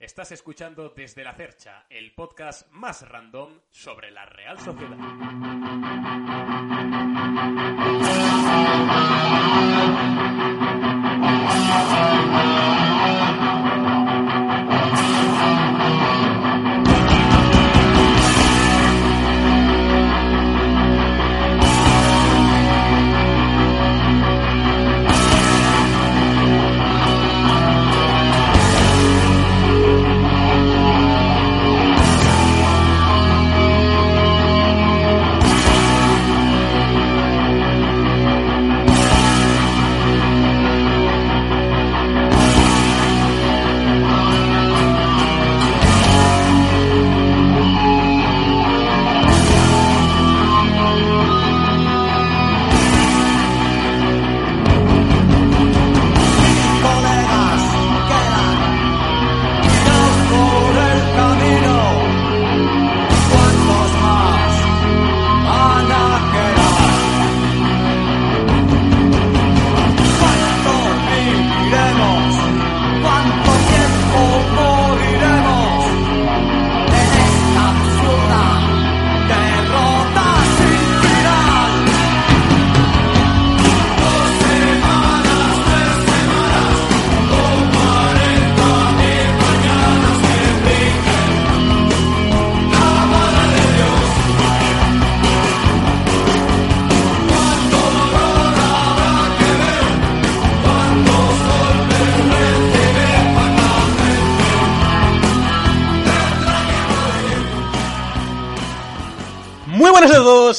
Estás escuchando desde la Cercha, el podcast más random sobre la Real Sociedad.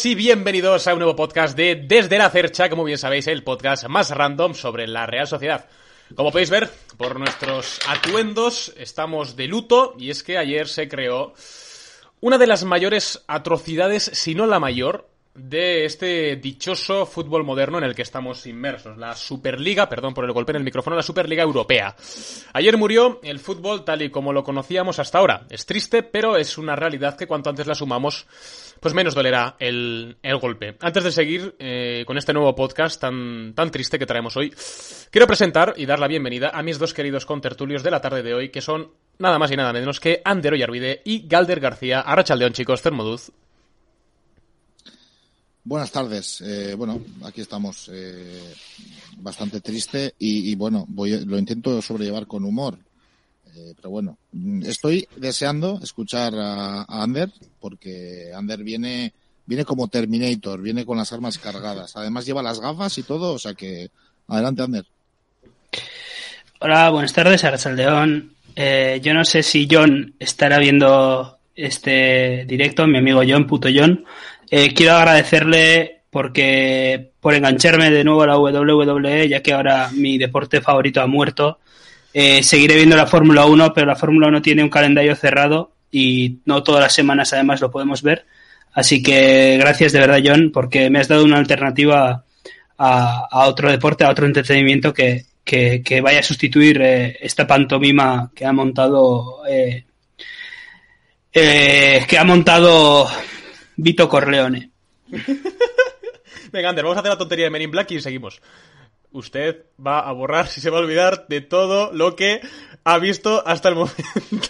Todos y bienvenidos a un nuevo podcast de Desde la Cercha, como bien sabéis, el podcast más random sobre la Real Sociedad. Como podéis ver, por nuestros atuendos estamos de luto y es que ayer se creó una de las mayores atrocidades, si no la mayor, de este dichoso fútbol moderno en el que estamos inmersos, la Superliga, perdón por el golpe en el micrófono, la Superliga Europea. Ayer murió el fútbol tal y como lo conocíamos hasta ahora. Es triste, pero es una realidad que cuanto antes la sumamos, pues menos dolerá el, el golpe. Antes de seguir eh, con este nuevo podcast tan, tan triste que traemos hoy, quiero presentar y dar la bienvenida a mis dos queridos contertulios de la tarde de hoy, que son nada más y nada menos que Ander Oyarvide y Galder García. Arrachaldeón, chicos, Termoduz. Buenas tardes. Eh, bueno, aquí estamos eh, bastante triste y, y bueno, voy, lo intento sobrellevar con humor. Eh, pero bueno, estoy deseando escuchar a, Ander porque Ander viene viene como Terminator, viene con las armas cargadas. Además lleva las gafas y todo, o sea que adelante Ander. Hola, buenas tardes, Arrachaldeón. Eh, yo no sé si John estará viendo este directo, mi amigo John, puto John. Eh, quiero agradecerle porque por engancharme de nuevo a la WWE, ya que ahora mi deporte favorito ha muerto. Eh, seguiré viendo la Fórmula 1, pero la Fórmula 1 tiene un calendario cerrado y no todas las semanas además lo podemos ver. Así que gracias de verdad, John, porque me has dado una alternativa a, otro deporte, a otro entretenimiento que, que, que vaya a sustituir eh, esta pantomima que ha montado eh, eh, que ha montado Vito Corleone. Venga, Ander, vamos a hacer la tontería de Men in Black y seguimos. Usted va a borrar, si se va a olvidar, de todo lo que ha visto hasta el momento.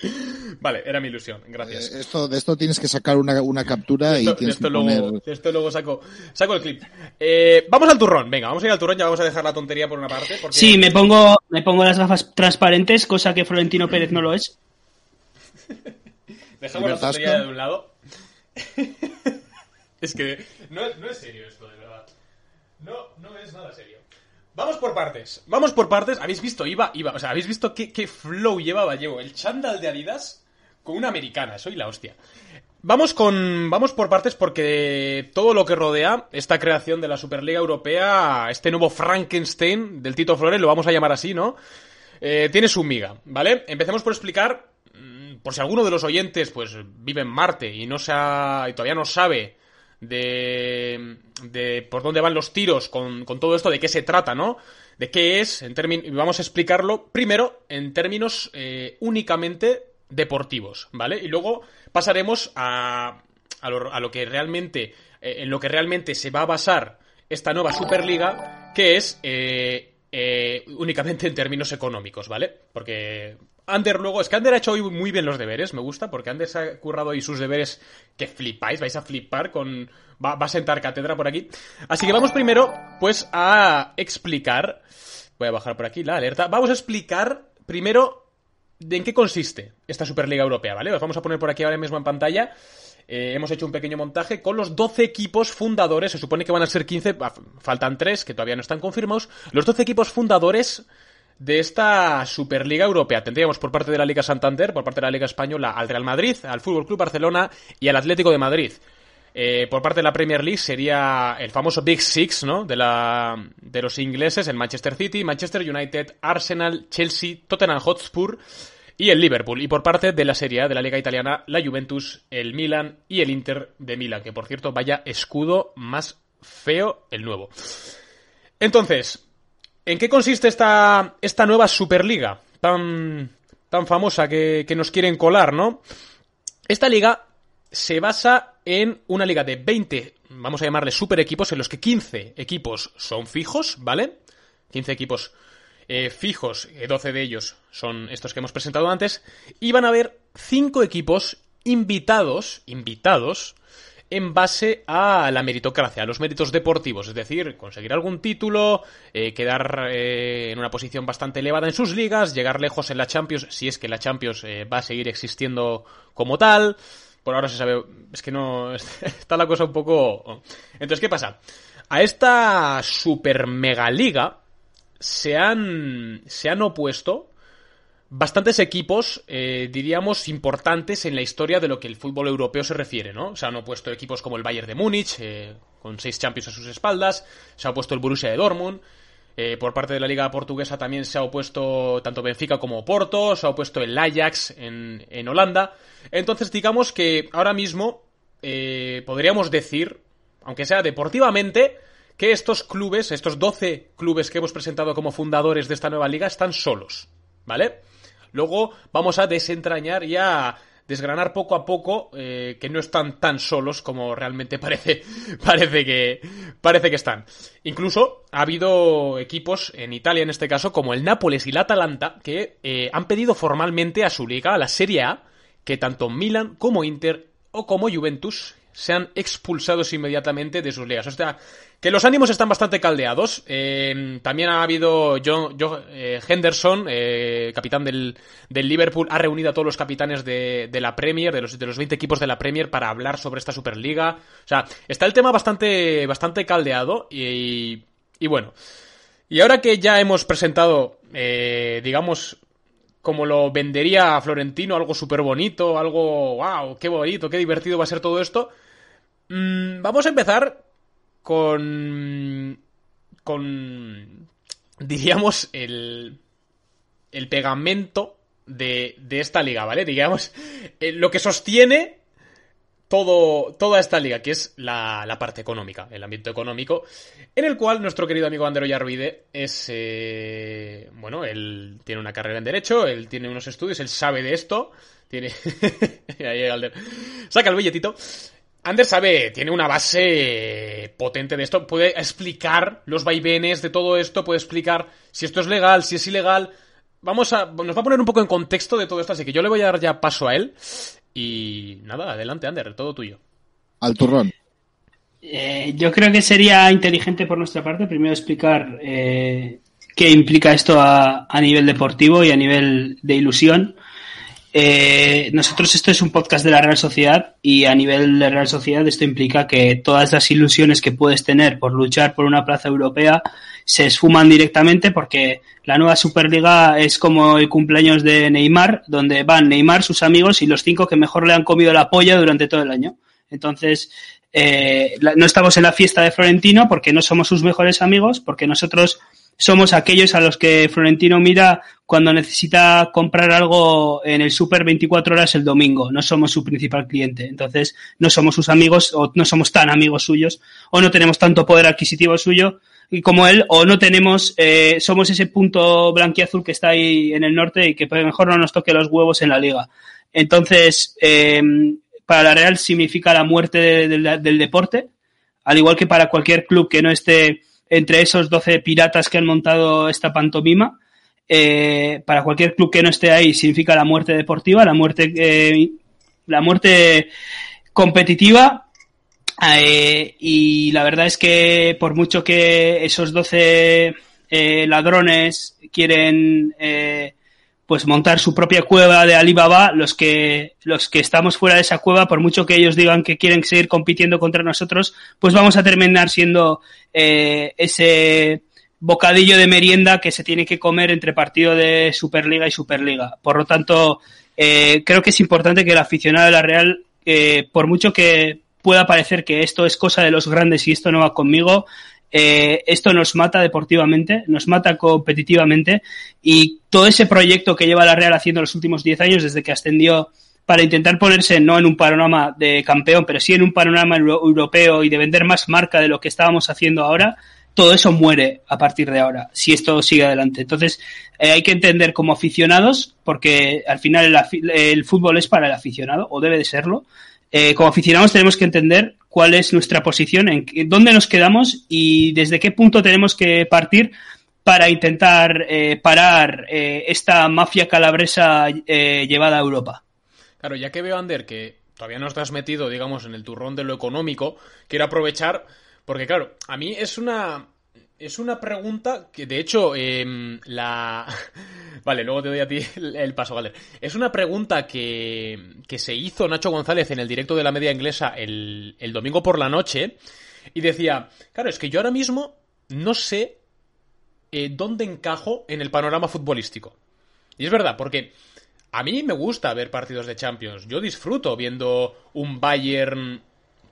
vale, era mi ilusión, gracias. Eh, esto, de esto tienes que sacar una, una captura esto, y tienes de esto que poner... luego, de esto luego saco, saco el clip. Eh, vamos al turrón, venga, vamos a ir al turrón, ya vamos a dejar la tontería por una parte. Porque... Sí, me pongo, me pongo las gafas transparentes, cosa que Florentino Pérez no lo es. Dejamos la tontería de un lado. es que no, es- no es serio esto, de verdad. No, no es nada serio. Vamos por partes. Vamos por partes. ¿Habéis visto? Iba, iba. O sea, ¿habéis visto qué, qué flow llevaba? Llevo el chándal de Adidas con una americana. Soy la hostia. Vamos con. Vamos por partes porque todo lo que rodea esta creación de la Superliga Europea, este nuevo Frankenstein del Tito Flores, lo vamos a llamar así, ¿no? Eh, tiene su miga, ¿vale? Empecemos por explicar, mm, por si alguno de los oyentes, pues, vive en Marte y no se ha- y todavía no sabe de, de por dónde van los tiros con, con todo esto, de qué se trata, ¿no? De qué es, en vamos a explicarlo primero en términos eh, únicamente deportivos, ¿vale? Y luego pasaremos a, a, lo, a lo que realmente, eh, en lo que realmente se va a basar esta nueva Superliga, que es eh, eh, únicamente en términos económicos, ¿vale? Porque Ander luego, es que Ander ha hecho hoy muy bien los deberes, me gusta, porque Ander se ha currado hoy sus deberes que flipáis, vais a flipar con... Va, a sentar cátedra por aquí. Así que vamos primero, pues, a explicar... Voy a bajar por aquí la alerta. Vamos a explicar primero de en qué consiste esta Superliga Europea, ¿vale? Os vamos a poner por aquí ahora mismo en pantalla. Eh, hemos hecho un pequeño montaje con los 12 equipos fundadores. Se supone que van a ser 15, ah, faltan 3 que todavía no están confirmados. Los 12 equipos fundadores de esta Superliga Europea. Tendríamos por parte de la Liga Santander, por parte de la Liga Española, al Real Madrid, al Fútbol Club Barcelona y al Atlético de Madrid. Eh, por parte de la Premier League sería el famoso Big Six, ¿no? De, la, de los ingleses, el Manchester City, Manchester United, Arsenal, Chelsea, Tottenham Hotspur y el Liverpool. Y por parte de la Serie A de la Liga Italiana, la Juventus, el Milan y el Inter de Milán, que por cierto, vaya escudo más feo el nuevo. Entonces, ¿en qué consiste esta, esta nueva Superliga tan, tan famosa que, que nos quieren colar, ¿no? Esta liga se basa en una liga de 20, vamos a llamarle super equipos, en los que 15 equipos son fijos, ¿vale? 15 equipos eh, fijos, eh, 12 de ellos son estos que hemos presentado antes, y van a haber 5 equipos invitados, invitados, en base a la meritocracia, a los méritos deportivos, es decir, conseguir algún título, eh, quedar eh, en una posición bastante elevada en sus ligas, llegar lejos en la Champions, si es que la Champions eh, va a seguir existiendo como tal, por ahora se sabe. Es que no. Está la cosa un poco. Entonces, ¿qué pasa? A esta super mega liga se han. se han opuesto bastantes equipos, eh, diríamos, importantes en la historia de lo que el fútbol europeo se refiere, ¿no? Se han opuesto equipos como el Bayern de Múnich, eh, con seis Champions a sus espaldas, se ha opuesto el Borussia de Dortmund, eh, por parte de la Liga Portuguesa también se ha opuesto tanto Benfica como Porto, se ha opuesto el Ajax en, en Holanda. Entonces, digamos que ahora mismo eh, podríamos decir, aunque sea deportivamente, que estos clubes, estos 12 clubes que hemos presentado como fundadores de esta nueva liga, están solos, ¿vale? Luego vamos a desentrañar y a desgranar poco a poco eh, que no están tan solos como realmente parece, parece, que, parece que están. Incluso ha habido equipos, en Italia en este caso, como el Nápoles y la Atalanta, que eh, han pedido formalmente a su liga, a la Serie A, que tanto Milan como Inter o como Juventus sean expulsados inmediatamente de sus ligas. O sea, que los ánimos están bastante caldeados. Eh, también ha habido John, eh, Henderson, eh, capitán del, del, Liverpool, ha reunido a todos los capitanes de, de, la Premier, de los, de los 20 equipos de la Premier, para hablar sobre esta Superliga. O sea, está el tema bastante, bastante caldeado y, y bueno. Y ahora que ya hemos presentado, digamos, como lo vendería a Florentino, algo súper bonito, algo, wow, qué bonito, qué divertido va a ser todo esto. Mm, vamos a empezar con, con, diríamos, el, el pegamento de, de esta liga, ¿vale? Digamos, eh, lo que sostiene todo, toda esta liga, que es la, la, parte económica, el ámbito económico, en el cual nuestro querido amigo Andero Yarvide es, eh, bueno, él tiene una carrera en Derecho, él tiene unos estudios, él sabe de esto, tiene... Ahí Ander. Saca el billetito. Ander sabe, tiene una base potente de esto, puede explicar los vaivenes de todo esto, puede explicar si esto es legal, si es ilegal. Vamos a, nos va a poner un poco en contexto de todo esto, así que yo le voy a dar ya paso a él. Y nada, adelante, Ander, todo tuyo. Al turrón. Eh, yo creo que sería inteligente por nuestra parte primero explicar eh, qué implica esto a, a, nivel deportivo y a nivel de ilusión. Eh, nosotros esto es un podcast de la Real Sociedad y a nivel de Real Sociedad esto implica que todas las ilusiones que puedes tener por luchar por una plaza europea se esfuman directamente porque la nueva Superliga es como el cumpleaños de Neymar, donde van Neymar, sus amigos y los cinco que mejor le han comido la polla durante todo el año. Entonces, eh, no estamos en la fiesta de Florentino porque no somos sus mejores amigos, porque nosotros somos aquellos a los que Florentino mira cuando necesita comprar algo en el Super 24 horas el domingo. No somos su principal cliente. Entonces, no somos sus amigos o no somos tan amigos suyos o no tenemos tanto poder adquisitivo suyo como él o no tenemos, eh, somos ese punto blanquiazul que está ahí en el norte y que mejor no nos toque los huevos en la liga. Entonces, eh, para la Real significa la muerte de, de, del deporte, al igual que para cualquier club que no esté entre esos 12 piratas que han montado esta pantomima. Eh, para cualquier club que no esté ahí significa la muerte deportiva, la muerte, eh, la muerte competitiva. Eh, y la verdad es que por mucho que esos 12 eh, ladrones quieren eh, pues montar su propia cueva de Alibaba, los que, los que estamos fuera de esa cueva, por mucho que ellos digan que quieren seguir compitiendo contra nosotros, pues vamos a terminar siendo eh, ese bocadillo de merienda que se tiene que comer entre partido de Superliga y Superliga. Por lo tanto, eh, creo que es importante que el aficionado de la Real, eh, por mucho que pueda parecer que esto es cosa de los grandes y esto no va conmigo, eh, esto nos mata deportivamente, nos mata competitivamente y todo ese proyecto que lleva la Real haciendo los últimos 10 años desde que ascendió para intentar ponerse no en un panorama de campeón, pero sí en un panorama euro- europeo y de vender más marca de lo que estábamos haciendo ahora, todo eso muere a partir de ahora, si esto sigue adelante. Entonces, eh, hay que entender como aficionados, porque al final el fútbol es para el aficionado, o debe de serlo. Eh, como aficionados tenemos que entender cuál es nuestra posición, en dónde nos quedamos y desde qué punto tenemos que partir para intentar eh, parar eh, esta mafia calabresa eh, llevada a Europa. Claro, ya que veo, Ander, que todavía no estás metido, digamos, en el turrón de lo económico, quiero aprovechar, porque claro, a mí es una... Es una pregunta que, de hecho, em, la... Vale, luego te doy a ti el, paso, vale. Es una pregunta que, que se hizo Nacho González en el directo de la media inglesa el, el domingo por la noche. Y decía, claro, es que yo ahora mismo no sé eh, dónde encajo en el panorama futbolístico. Y es verdad, porque a mí me gusta ver partidos de Champions. Yo disfruto viendo un Bayern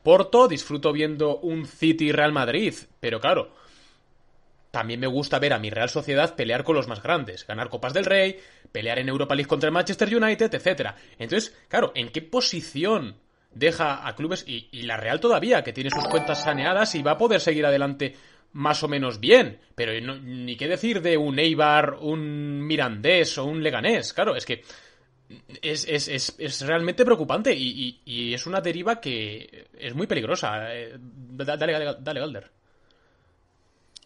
Porto, disfruto viendo un City Real Madrid. Pero claro, también me gusta ver a mi Real Sociedad pelear con los más grandes, ganar Copas del Rey, pelear en Europa League contra el Manchester United, etcétera. Entonces, claro, ¿en qué posición deja a clubes y, la Real todavía, que tiene sus cuentas saneadas y va a poder seguir adelante más o menos bien? Pero ni qué decir de un Eibar, un Mirandés o un Leganés, claro, es que es, es, es, es realmente preocupante y, y- es una deriva que es muy peligrosa. Eh, da- Dale, dale, dale, Galder.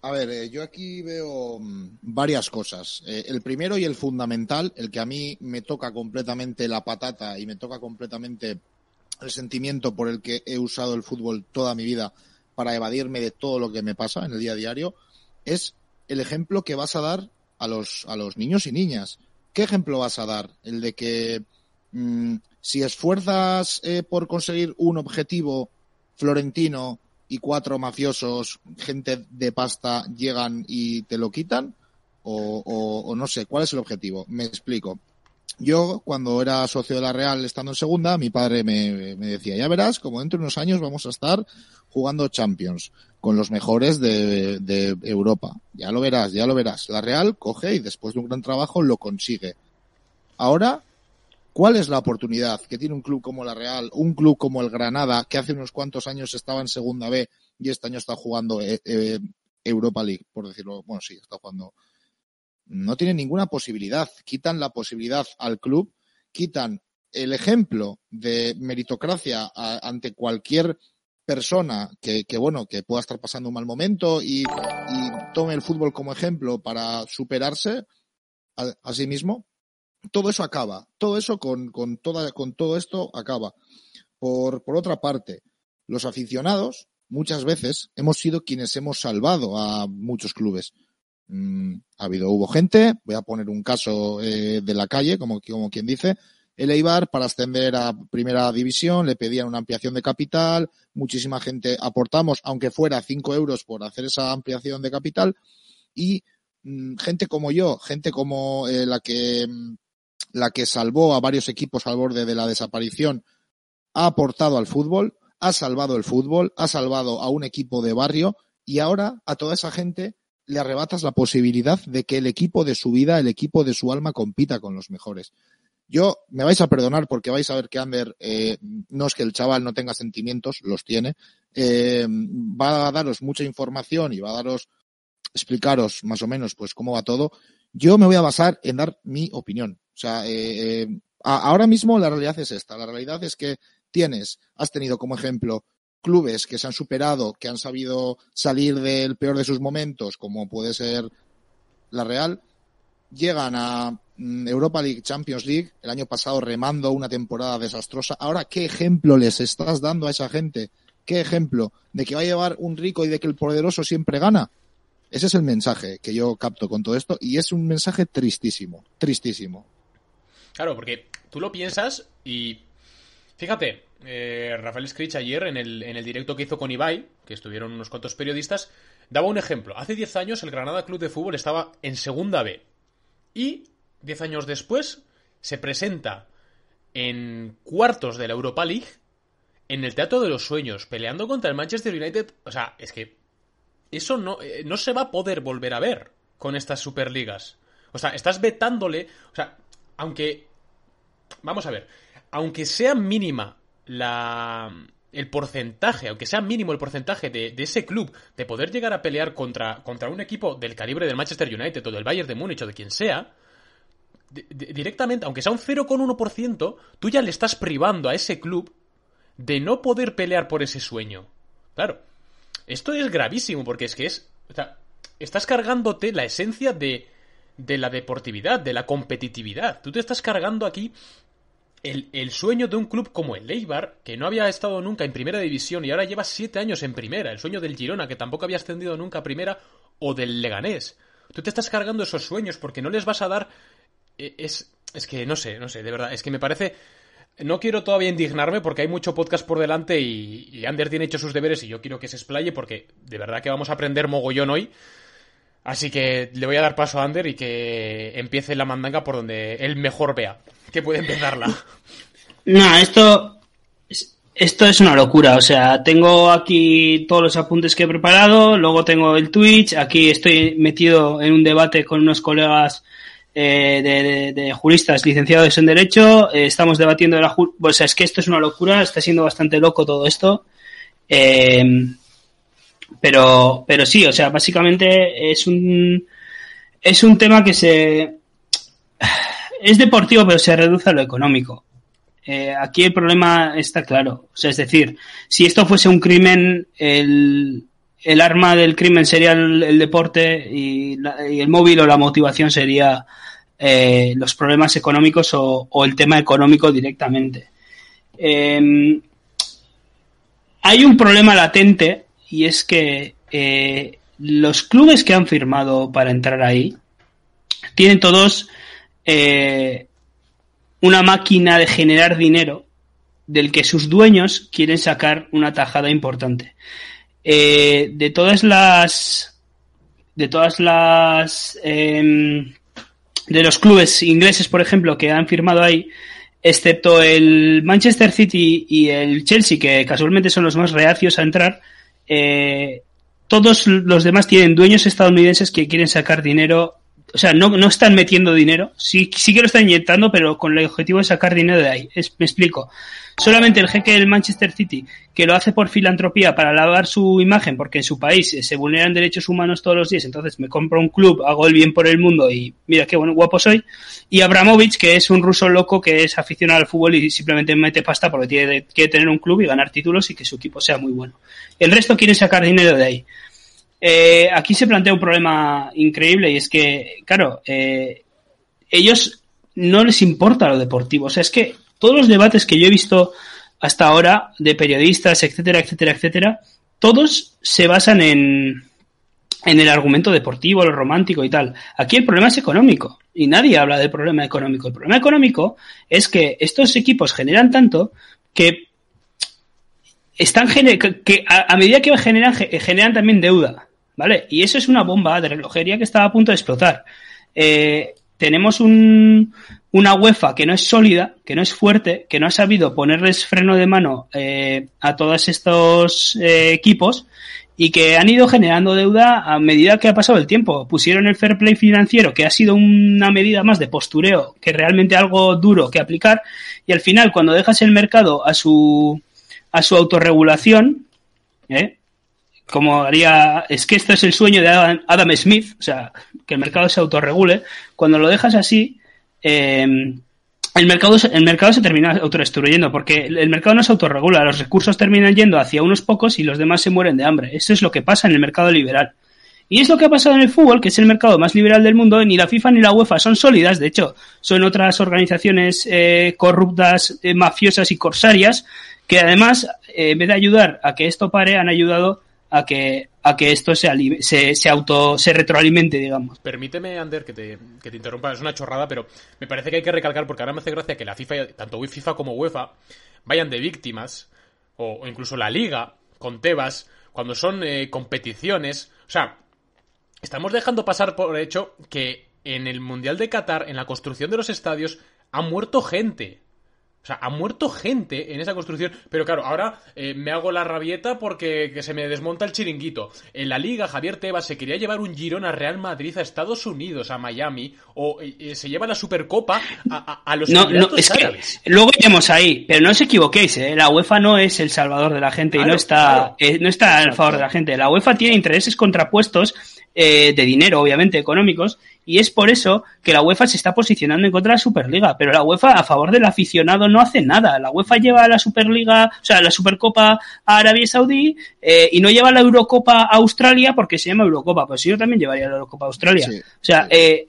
A ver, eh, yo aquí veo mm, varias cosas. Eh, el primero y el fundamental, el que a mí me toca completamente la patata y me toca completamente el sentimiento por el que he usado el fútbol toda mi vida para evadirme de todo lo que me pasa en el día a diario, es el ejemplo que vas a dar a los, a los niños y niñas. ¿Qué ejemplo vas a dar? El de que mm, si esfuerzas eh, por conseguir un objetivo florentino y cuatro mafiosos, gente de pasta, llegan y te lo quitan? O, no sé, ¿cuál es el objetivo? Me explico. Yo, cuando era socio de la Real estando en segunda, mi padre me, decía, ya verás, como dentro de unos años vamos a estar jugando Champions con los mejores de Europa. Ya lo verás, ya lo verás. La Real coge y después de un gran trabajo lo consigue. Ahora, ¿cuál es la oportunidad que tiene un club como la Real, un club como el Granada, que hace unos cuantos años estaba en segunda B y este año está jugando eh, eh, Europa League, por decirlo, bueno, sí, está jugando no tienen ninguna posibilidad. Quitan la posibilidad al club, quitan el ejemplo de meritocracia ante cualquier persona que, bueno, que pueda estar pasando un mal momento y, y tome el fútbol como ejemplo para superarse a sí mismo. Todo eso acaba. Todo eso con, con, toda, con todo esto acaba. Por, por otra parte, los aficionados muchas veces hemos sido quienes hemos salvado a muchos clubes. Mm, ha habido, hubo gente, voy a poner un caso eh, de la calle, como, como quien dice, el Eibar para ascender a primera división le pedían una ampliación de capital, muchísima gente aportamos, aunque fuera cinco euros por hacer esa ampliación de capital, y mm, gente como yo, gente como eh, la que mm, la que salvó a varios equipos al borde de la desaparición, ha aportado al fútbol, ha salvado el fútbol, ha salvado a un equipo de barrio y ahora a toda esa gente le arrebatas la posibilidad de que el equipo de su vida, el equipo de su alma compita con los mejores. Yo, me vais a perdonar porque vais a ver que Ander, eh, no es que el chaval no tenga sentimientos, los tiene, eh, va a daros mucha información y va a daros, explicaros más o menos pues cómo va todo. Yo me voy a basar en dar mi opinión. O sea, eh, eh, ahora mismo la realidad es esta. La realidad es que tienes, has tenido como ejemplo clubes que se han superado, que han sabido salir del peor de sus momentos, como puede ser la Real, llegan a mm, Europa League, Champions League, el año pasado remando una temporada desastrosa. Ahora, ¿qué ejemplo les estás dando a esa gente? ¿Qué ejemplo? ¿De que va a llevar un rico y de que el poderoso siempre gana? Ese es el mensaje que yo capto con todo esto y es un mensaje tristísimo, tristísimo. Claro, porque tú lo piensas y fíjate, eh, Rafael Scritch ayer en el, en el directo que hizo con Ibai, que estuvieron unos cuantos periodistas, daba un ejemplo. Hace 10 años el Granada Club de Fútbol estaba en segunda B y 10 años después se presenta en cuartos de la Europa League en el Teatro de los Sueños, peleando contra el Manchester United. O sea, es que eso no, eh, no se va a poder volver a ver con estas Superligas. O sea, estás vetándole. O sea, aunque. Vamos a ver. Aunque sea mínima la. El porcentaje, aunque sea mínimo el porcentaje de, de ese club de poder llegar a pelear contra, contra un equipo del calibre del Manchester United o del Bayern de Múnich o de quien sea, di- di- directamente, aunque sea un 0,1%, tú ya le estás privando a ese club de no poder pelear por ese sueño. Claro, esto es gravísimo porque es que es... o sea, estás cargándote la esencia de, de la deportividad, de la competitividad. Tú te estás cargando aquí el, el sueño de un club como el Eibar, que no había estado nunca en primera división y ahora lleva siete años en primera. El sueño del Girona, que tampoco había ascendido nunca a primera, o del Leganés. Tú te estás cargando esos sueños porque no les vas a dar... eh, Es, es que no sé, no sé, de verdad, es que me parece... No quiero todavía indignarme porque hay mucho podcast por delante y, y Ander tiene hecho sus deberes y yo quiero que se explaye porque de verdad que vamos a aprender mogollón hoy. Así que le voy a dar paso a Ander y que empiece la mandanga por donde él mejor vea. Que puede empezarla. No, esto, es- esto es una locura. O sea, tengo aquí todos los apuntes que he preparado, luego tengo el Twitch, aquí estoy metido en un debate con unos colegas eh, de, juristas licenciados en Derecho, eh, estamos debatiendo de la O sea, es que esto es una locura, está siendo bastante loco todo esto. Eh, pero, pero sí, o sea, básicamente es un, es un tema que se, es deportivo, pero se reduce a lo económico. Eh, aquí el problema está claro. O sea, es decir, si esto fuese un crimen, el, el arma del crimen sería el, deporte y, la- el móvil o la motivación sería eh, los problemas económicos o, o el tema económico directamente. Eh, hay un problema latente y es que eh, los clubes que han firmado para entrar ahí tienen todos eh, una máquina de generar dinero del que sus dueños quieren sacar una tajada importante. Eh, de todas las de todas las em, de los clubes ingleses, por ejemplo, que han firmado ahí, excepto el Manchester City y el Chelsea, que casualmente son los más reacios a entrar, eh, todos los demás tienen dueños estadounidenses que quieren sacar dinero. O sea, no, no están metiendo dinero. Sí, sí que lo están inyectando, pero con el objetivo de sacar dinero de ahí. Me explico. Solamente el jeque del Manchester City, que lo hace por filantropía para lavar su imagen, porque en su país eh, se vulneran derechos humanos todos los días, entonces me compro un club, hago el bien por el mundo y mira qué bueno, guapo soy. Y Abramovich, que es un ruso loco que es aficionado al fútbol y simplemente mete pasta porque tiene, quiere tener un club y ganar títulos y que su equipo sea muy bueno. El resto quieren sacar dinero de ahí. Eh, aquí se plantea un problema increíble y es que, claro, eh, ellos no les importa lo deportivo. O sea, es que todos los debates que yo he visto hasta ahora de periodistas, etcétera, etcétera, etcétera, todos se basan en, en el argumento deportivo, lo romántico y tal. Aquí el problema es económico y nadie habla del problema económico. El problema económico es que estos equipos generan tanto que están que, a, medida que generan, ge- generan también deuda, ¿vale? Y eso es una bomba de relojería que estaba a punto de explotar. Eh, tenemos un, una UEFA que no es sólida, que no es fuerte, que no ha sabido ponerles freno de mano eh, a todos estos eh, equipos y que han ido generando deuda a medida que ha pasado el tiempo. Pusieron el fair play financiero, que ha sido una medida más de postureo que realmente algo duro que aplicar, y al final, cuando dejas el mercado a su, a su autorregulación, ¿eh? como haría, es que esto es el sueño de Adam, Adam Smith, o sea, que el mercado se autorregule, cuando lo dejas así, eh, el mercado, el mercado se termina autodestruyendo porque el mercado no se autorregula, los recursos terminan yendo hacia unos pocos y los demás se mueren de hambre. Eso es lo que pasa en el mercado liberal. Y es lo que ha pasado en el fútbol, que es el mercado más liberal del mundo. Ni la FIFA ni la UEFA son sólidas, de hecho, son otras organizaciones eh, corruptas, eh, mafiosas y corsarias, que además, en vez de ayudar a que esto pare, han ayudado a que, a que esto se, se, se auto, se retroalimente, digamos. Permíteme, Ander, que te, que te interrumpa, es una chorrada, pero me parece que hay que recalcar, porque ahora me hace gracia que la FIFA, tanto FIFA como UEFA, vayan de víctimas, o, o incluso la Liga, con Tebas, cuando son eh, competiciones. O sea, estamos dejando pasar por hecho que en el Mundial de Qatar, en la construcción de los estadios, ha muerto gente. O sea, ha muerto gente en esa construcción. Pero claro, ahora eh, me hago la rabieta porque que se me desmonta el chiringuito. En la liga, Javier Tebas se quería llevar un Girona Real Madrid a Estados Unidos, a Miami, o eh, eh, se lleva la Supercopa a, a- a los No, no, es que luego iremos ahí, pero no os equivoquéis, ¿eh? la UEFA no es el salvador de la gente y no está, claro. no está al favor de la gente. La UEFA tiene intereses contrapuestos eh, de dinero, obviamente, económicos, y es por eso que la UEFA se está posicionando en contra de la Superliga. Pero la UEFA a favor del aficionado no hace nada. La UEFA lleva la Superliga, o sea, la Supercopa a Arabia Saudí eh, y no lleva la Eurocopa a Australia porque se llama Eurocopa. Pues si yo también llevaría la Eurocopa a Australia. Sí, o sea, eh,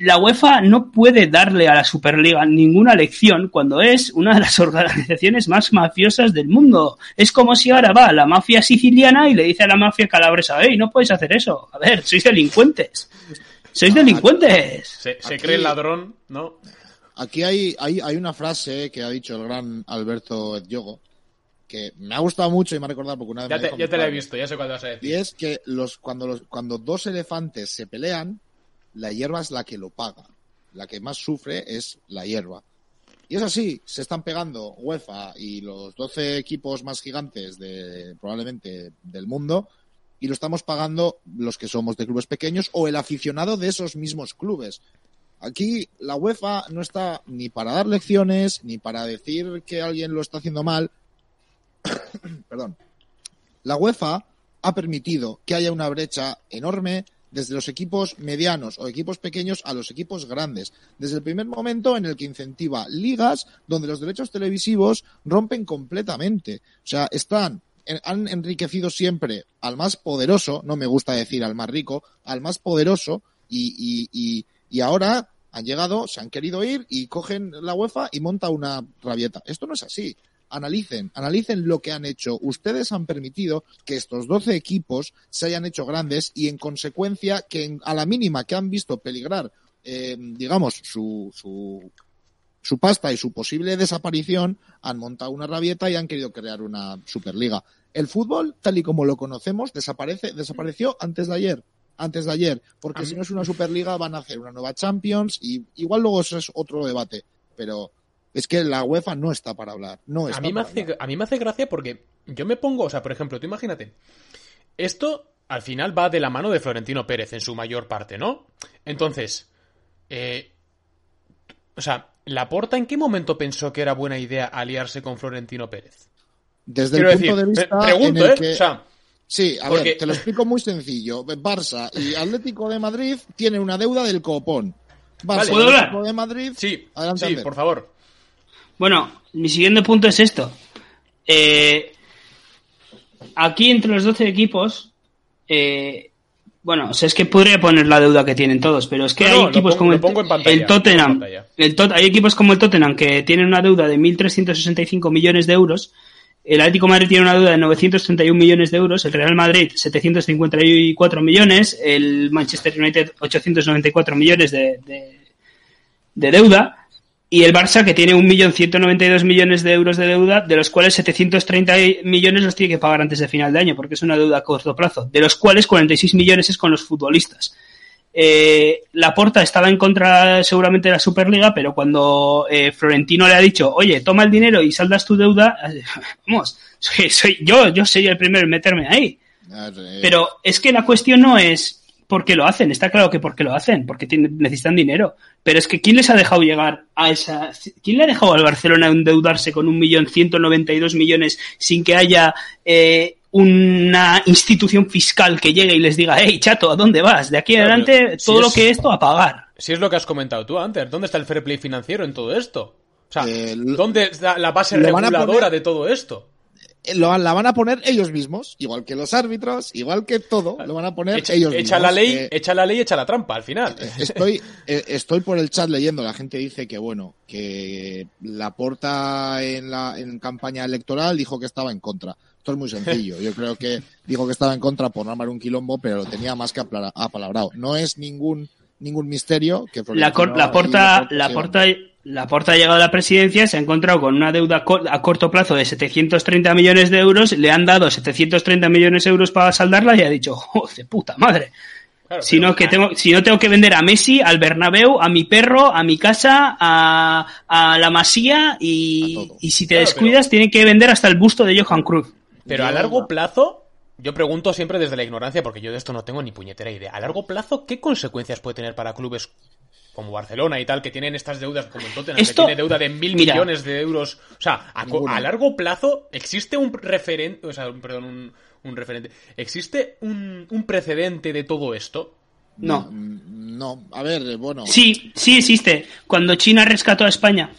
la UEFA no puede darle a la Superliga ninguna lección cuando es una de las organizaciones más mafiosas del mundo. Es como si ahora va la mafia siciliana y le dice a la mafia calabresa, hey, no puedes hacer eso. A ver, sois delincuentes. Sois delincuentes. Se, se Aquí- cree el ladrón, ¿no? Aquí hay, hay, hay una frase que ha dicho el gran Alberto Ediogo que me ha gustado mucho y me ha recordado porque una vez Ya me te, dijo ya te la he visto, ya sé cuál vas a Y decir. es que los, cuando, los, cuando dos elefantes se pelean, la hierba es la que lo paga. La que más sufre es la hierba. Y es así, se están pegando UEFA y los 12 equipos más gigantes de probablemente del mundo y lo estamos pagando los que somos de clubes pequeños o el aficionado de esos mismos clubes. Aquí la UEFA no está ni para dar lecciones ni para decir que alguien lo está haciendo mal. Perdón. La UEFA ha permitido que haya una brecha enorme desde los equipos medianos o equipos pequeños a los equipos grandes. Desde el primer momento en el que incentiva ligas donde los derechos televisivos rompen completamente. O sea, están han enriquecido siempre al más poderoso, no me gusta decir al más rico, al más poderoso y, y, y, ahora han llegado, se han querido ir y cogen la UEFA y monta una rabieta. Esto no es así analicen, analicen lo que han hecho. Ustedes han permitido que estos 12 equipos se hayan hecho grandes y en consecuencia que a la mínima que han visto peligrar, eh, digamos, su, su, su pasta y su posible desaparición, han montado una rabieta y han querido crear una Superliga. El fútbol, tal y como lo conocemos, desaparece, desapareció antes de ayer. Antes de ayer, porque A si no es una Superliga van a hacer una nueva Champions y igual luego eso es otro debate, pero es que la UEFA no está para hablar. No está A mí, me hace, hablar. a mí me hace gracia porque yo me pongo, o sea, por ejemplo, tú imagínate, esto al final va de la mano de Florentino Pérez en su mayor parte, ¿no? Entonces, eh, o sea, ¿Laporta en qué momento pensó que era buena idea aliarse con Florentino Pérez? Desde Quiero el decir, punto de vista pregunto, en el ¿eh? que- O sea, Sí, a porque- ver, te lo explico muy sencillo. Barça y Atlético de Madrid tienen una deuda del copón. Barça y ¿Puedo Atlético hablar? de Madrid. sí, Adelante, sí, por favor. Bueno, mi siguiente punto es esto. Eh, aquí entre los 12 equipos, eh, bueno, o sea, es que podría poner la deuda que tienen todos, pero es que No, hay no, equipos pongo- como el, pantalla, Tottenham. pantalla. El Tot- hay equipos como el Tottenham que tienen una deuda de 1.365 millones de euros. El Atlético de Madrid tiene una deuda de 931 millones de euros, el Real Madrid 754 millones, el Manchester United 894 millones de, de, de deuda y el Barça que tiene 1.192 millones de euros de deuda, de los cuales 730 millones los tiene que pagar antes de final de año, porque es una deuda a corto plazo, de los cuales 46 millones es con los futbolistas. Eh, Laporta estaba en contra seguramente de la Superliga, pero cuando eh, Florentino le ha dicho, oye, toma el dinero y saldas tu deuda, eh, vamos, soy, soy yo, yo soy el primero en meterme ahí. Eh, Pero es que la cuestión no es por qué lo hacen, está claro que por qué lo hacen, porque tienen- necesitan dinero. Pero es que ¿quién les ha dejado llegar a esa... ¿Quién le ha dejado al Barcelona endeudarse con un millón ciento noventa y dos millones sin que haya eh, una institución fiscal que llegue y les diga, hey, chato, ¿a dónde vas? De aquí Claro, adelante, pero si todo lo es- que esto a pagar. Si es lo que has comentado tú antes, ¿dónde está el fair play financiero en todo esto? O sea, Eh, ¿dónde está la base reguladora poner- de todo esto? Eh, Lo, la van a poner ellos mismos, igual que los árbitros, igual que todo, lo van a poner Echa, ellos echa mismos. la ley, Eh, echa la ley, echa la trampa al final. Estoy, eh, estoy por el chat leyendo, la gente dice que bueno, que la porta en la en campaña electoral dijo que estaba en contra. Esto es muy sencillo. Yo creo que dijo que estaba en contra por no armar un quilombo, pero lo tenía más que apalabrado. No es ningún ningún misterio que La, la porta, la porta, la porta ha llegado a la presidencia, se ha encontrado con una deuda a corto plazo de 730 millones de euros, le han dado 730 millones de euros para saldarla y ha dicho, joder, puta madre. Claro, Si pero- no, que tengo, si no tengo que vender a Messi, al Bernabéu, a mi perro, a mi casa, a, a la masía y, y si te Claro, descuidas tienen que vender hasta el busto de Johan Cruz. Pero a largo plazo, yo pregunto siempre desde la ignorancia, porque yo de esto no tengo ni puñetera idea. A largo plazo, ¿qué consecuencias puede tener para clubes como Barcelona y tal, que tienen estas deudas como el Tottenham, Esto- que tiene deuda de mil mira. millones de euros? O sea, a largo plazo, ¿existe un referente, o sea, un- perdón, un, un referente, ¿existe un, un precedente de todo esto? No. Mm, No, a ver, eh, bueno. Sí, sí existe. Cuando China rescató a España.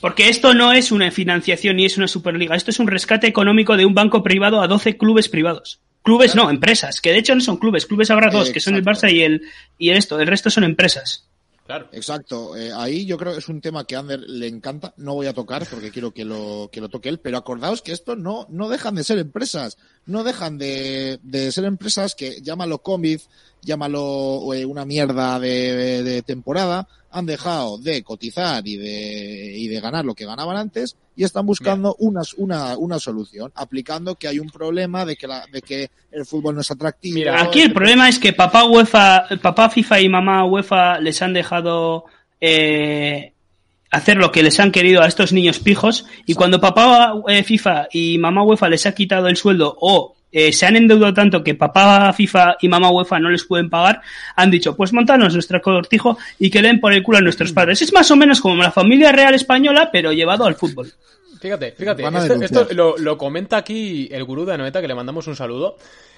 Porque esto no es una financiación ni es una superliga. Esto es un rescate económico de un banco privado a 12 clubes privados. Clubes no, empresas. Que de hecho no son clubes. Clubes habrá dos, que son el. Barça y el, y el esto. El resto son empresas. Claro. Exacto, eh, ahí yo creo que es un tema que a Ander le encanta, no voy a tocar porque quiero que lo, que lo toque él, pero acordaos que esto no, no dejan de ser empresas, no dejan de, de ser empresas que llámalo COVID, llámalo eh, una mierda de, de temporada, han dejado de cotizar y de, y de ganar lo que ganaban antes y están buscando una, una, una solución, aplicando que hay un problema de que, la, de que el fútbol no es atractivo. Mira, Aquí el problema es que papá UEFA, papá FIFA y mamá UEFA les han dejado eh, hacer lo que les han querido a estos niños pijos y cuando papá eh, FIFA y mamá UEFA les ha quitado el sueldo o eh, se han endeudado tanto que papá FIFA y mamá UEFA no les pueden pagar, han dicho, pues montanos nuestro cortijo y que le den por el culo a nuestros padres. Es más o menos como la familia real española, pero llevado al fútbol. Fíjate, fíjate, esto lo, lo comenta aquí el gurú de Anoeta, que le mandamos un saludo.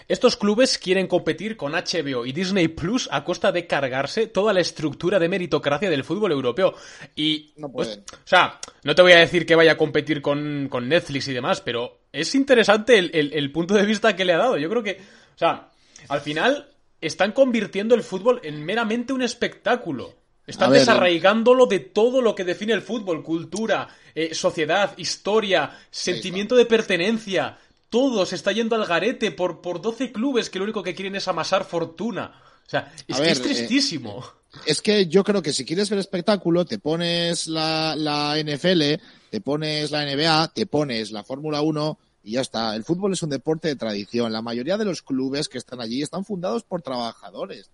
Estos clubes quieren competir con HBO y Disney Plus a costa de cargarse toda la estructura de meritocracia del fútbol europeo. Y, No pues, o sea, no te voy a decir que vaya a competir con, con Netflix y demás, pero es interesante el, el- el punto de vista que le ha dado. Yo creo que, o sea, al final están convirtiendo el fútbol en meramente un espectáculo. Están ver, desarraigándolo de todo lo que define el fútbol, cultura, eh, sociedad, historia, sentimiento de pertenencia. Todo se está yendo al garete por, por 12 clubes que lo único que quieren es amasar fortuna. O sea, es que es eh, tristísimo. Es que yo creo que si quieres ver espectáculo, te pones la, la NFL, te pones la NBA, te pones la Fórmula 1 y ya está. El fútbol es un deporte de tradición. La mayoría de los clubes que están allí están fundados por trabajadores.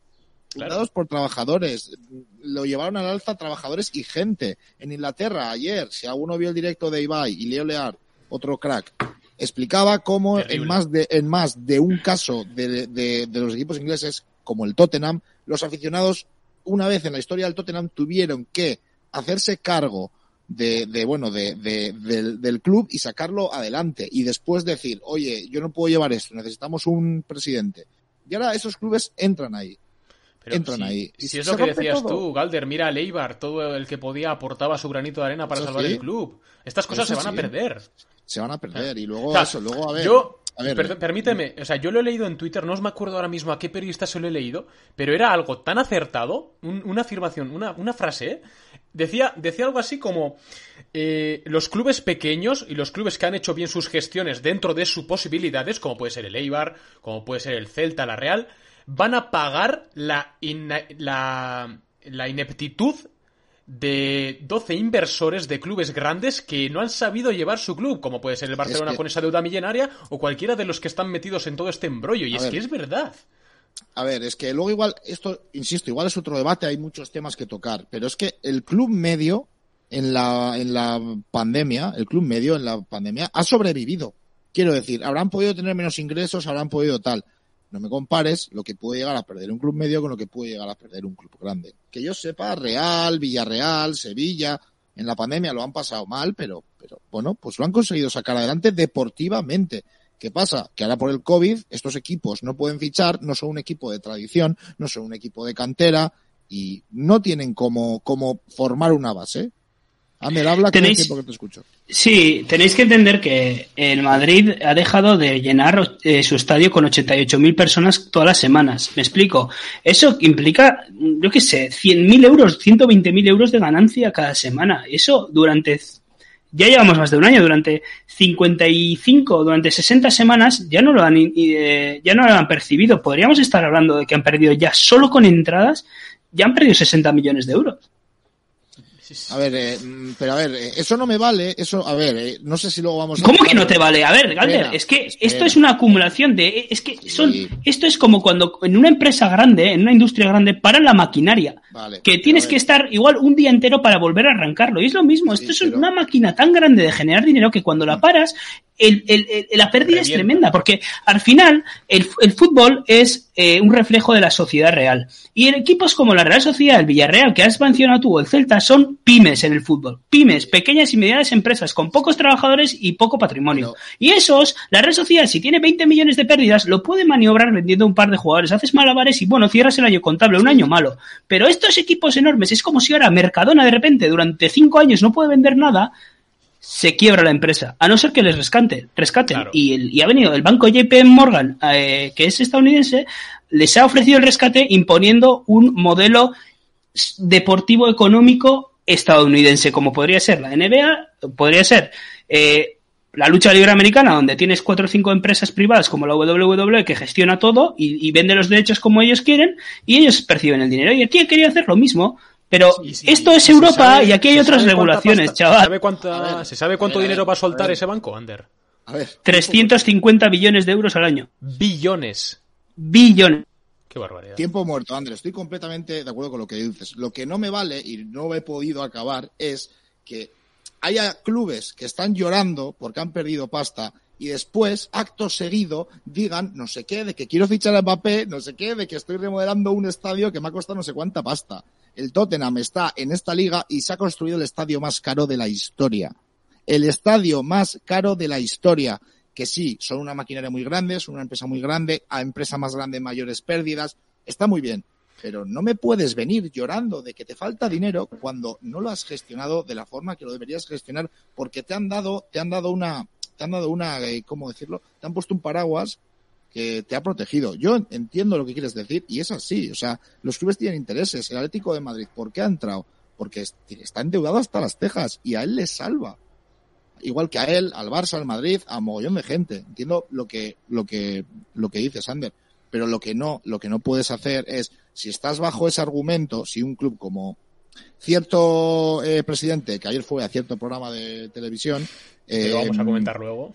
Claro. Fundados por trabajadores. Lo llevaron al alza trabajadores y gente. En Inglaterra, ayer, si alguno vio el directo de Ibai y Leo Lear, otro crack, explicaba cómo en más de, en más de un caso de, de- de los equipos ingleses, como el Tottenham, los aficionados, una vez en la historia del Tottenham, tuvieron que hacerse cargo de, de bueno, de, de- del, del club y sacarlo adelante. Y después decir, oye, yo no puedo llevar esto, necesitamos un presidente. Y ahora esos clubes entran ahí. Pero entran si, ahí. Si es lo que decías todo. tú, Galder, mira a Leibar, todo el que podía aportaba su granito de arena para Eso salvar sí. el club. Estas cosas Eso se van a perder. Se van a perder. Y luego eso, luego a ver. Yo, a ver, per- permíteme, o sea, yo lo he leído en Twitter, no os me acuerdo ahora mismo a qué periodista se lo he leído, pero era algo tan acertado, un- una afirmación, una, una frase, ¿eh? decía, decía algo así como eh, los clubes pequeños y los clubes que han hecho bien sus gestiones dentro de sus posibilidades, como puede ser el Eibar, como puede ser el Celta, la Real, van a pagar la, la, la ineptitud de 12 inversores de clubes grandes que no han sabido llevar su club, como puede ser el Barcelona que- con esa deuda millonaria o cualquiera de los que están metidos en todo este embrollo. Y A es ver. que es verdad. A ver, es que luego igual, esto, insisto, igual es otro debate, hay muchos temas que tocar, pero es que el club medio en la, en la pandemia, el club medio en la pandemia ha sobrevivido. Quiero decir, habrán podido tener menos ingresos, habrán podido tal. No me compares lo que puede llegar a perder un club medio con lo que puede llegar a perder un club grande. Que yo sepa, Real, Villarreal, Sevilla, en la pandemia lo han pasado mal, pero, pero bueno, pues lo han conseguido sacar adelante deportivamente. ¿Qué pasa? Que ahora por el COVID estos equipos no pueden fichar, no son un equipo de tradición, no son un equipo de cantera y no tienen como, como formar una base. Ander, habla que ¿Tenéis- tiempo que te escucho. Sí, tenéis que entender que el Madrid ha dejado de llenar eh, su estadio con 88.000 personas todas las semanas. Me explico. Eso implica, yo qué sé, 100.000 euros, 120.000 euros de ganancia cada semana. Eso durante, ya llevamos más de un año, durante 55, durante 60 semanas ya no lo han, eh, ya no lo han percibido. Podríamos estar hablando de que han perdido ya solo con entradas, ya han perdido 60 millones de euros. A ver, eh, mm, pero a ver, eh, eso no me vale, eso, a ver, eh, no sé si luego vamos a... ¿Cómo que no te vale? A ver, Galder, Espera, es que espera. esto es una acumulación de. Es que son. Sí. Esto es como cuando en una empresa grande, en una industria grande, paran la maquinaria. Vale, Que tienes que estar igual un día entero para volver a arrancarlo. Y es lo mismo, Sí, esto es pero- una máquina tan grande de generar dinero que cuando la paras, el, el- el- la pérdida es tremenda. Porque al final, el, el fútbol es eh, un reflejo de la sociedad real. Y en equipos como la Real Sociedad, el Villarreal, que has mencionado tú, o el Celta, son pymes en el fútbol. Pymes, pequeñas y medianas empresas con pocos trabajadores y poco patrimonio. Y esos, la Real Sociedad, si tiene 20 millones de pérdidas, lo puede maniobrar vendiendo un par de jugadores. Haces malabares y bueno, cierras el año contable, un año malo. Pero estos equipos enormes, es como si ahora Mercadona de repente durante cinco años no puede vender nada, se quiebra la empresa, a no ser que les rescate, rescaten. Claro. Y, el- y ha venido el banco JP Morgan, eh, que es estadounidense, les ha ofrecido el rescate imponiendo un modelo deportivo económico estadounidense, como podría ser la NBA, podría ser eh, la lucha libre americana, donde tienes cuatro o cinco empresas privadas como la WWE que gestiona todo y, y vende los derechos como ellos quieren y ellos perciben el dinero. Y aquí querido hacer lo mismo. Pero esto es Europa sabe- y aquí hay otras regulaciones, pasta- chaval. ¿Se sabe, cuánta- A ver, ¿se sabe cuánto ver, dinero va a soltar ese banco, Ander? A ver. 350 billones de euros al año. Billones. Billones. Qué barbaridad. Tiempo muerto, Andrés. Estoy completamente de acuerdo con lo que dices. Lo que no me vale y no he podido acabar es que haya clubes que están llorando porque han perdido pasta y después, acto seguido, digan no sé qué, de que quiero fichar a Mbappé, no sé qué, de que estoy remodelando un estadio que me ha costado no sé cuánta pasta. El Tottenham está en esta liga y se ha construido el estadio más caro de la historia. El estadio más caro de la historia. Que sí, son una maquinaria muy grande, son una empresa muy grande, a empresa más grande mayores pérdidas. Está muy bien. Pero no me puedes venir llorando de que te falta dinero cuando no lo has gestionado de la forma que lo deberías gestionar porque te han dado, te han dado una, te han dado una, eh, ¿cómo decirlo? Te han puesto un paraguas que te ha protegido. Yo entiendo lo que quieres decir y es así. O sea, los clubes tienen intereses. El Atlético de Madrid, ¿por qué ha entrado? Porque es- está endeudado hasta las cejas y a él le salva. Igual que a él, al Barça, al Madrid, a mogollón de gente. Entiendo lo que, lo que, lo que dices, Ander. Pero lo que no, lo que no puedes hacer es, si estás bajo ese argumento, si un club como cierto eh, presidente que ayer fue a cierto programa de televisión, Que lo vamos a comentar luego.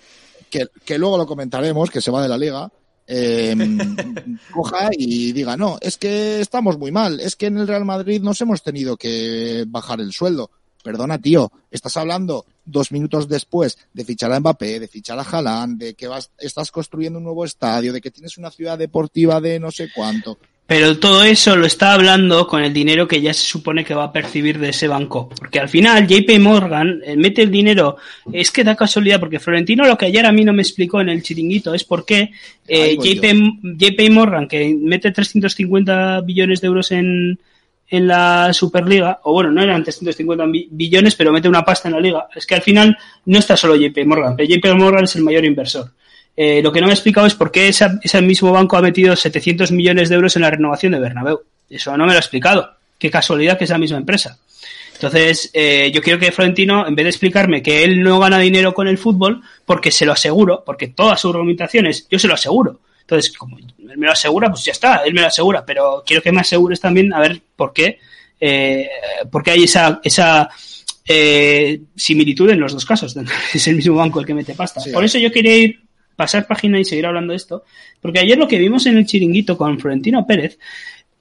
que, que luego lo comentaremos, que se va de la liga, eh, coja y diga, no, es que estamos muy mal, es que en el Real Madrid nos hemos tenido que bajar el sueldo. Perdona, tío, estás hablando dos minutos después de fichar a Mbappé, de fichar a Haaland, de que vas, estás construyendo un nuevo estadio, de que tienes una ciudad deportiva de no sé cuánto. Pero todo eso lo está hablando con el dinero que ya se supone que va a percibir de ese banco. Porque al final JP Morgan eh, mete el dinero, es que da casualidad, porque Florentino lo que ayer a mí no me explicó en el chiringuito es por qué eh, JP, JP Morgan, que mete 350 billones de euros en, en la Superliga, o bueno, no eran 350 bi- billones, pero mete una pasta en la liga. Es que al final no está solo JP Morgan, pero JP Morgan es el mayor inversor. Eh, lo que no me ha explicado es por qué esa- ese mismo banco ha metido 700 millones de euros en la renovación de Bernabéu. Eso no me lo ha explicado. Qué casualidad que es la misma empresa. Entonces, eh, yo quiero que Florentino, en vez de explicarme que él no gana dinero con el fútbol, porque se lo aseguro, porque todas sus argumentaciones, yo se lo aseguro. Entonces, como él me lo asegura, pues ya está, él me lo asegura, pero quiero que me asegures también a ver por qué, eh, por qué hay esa, esa eh, similitud en los dos casos. es el mismo banco el que mete pasta. Sí, por eso yo quería ir, pasar página y seguir hablando de esto, porque ayer lo que vimos en el chiringuito con Florentino Pérez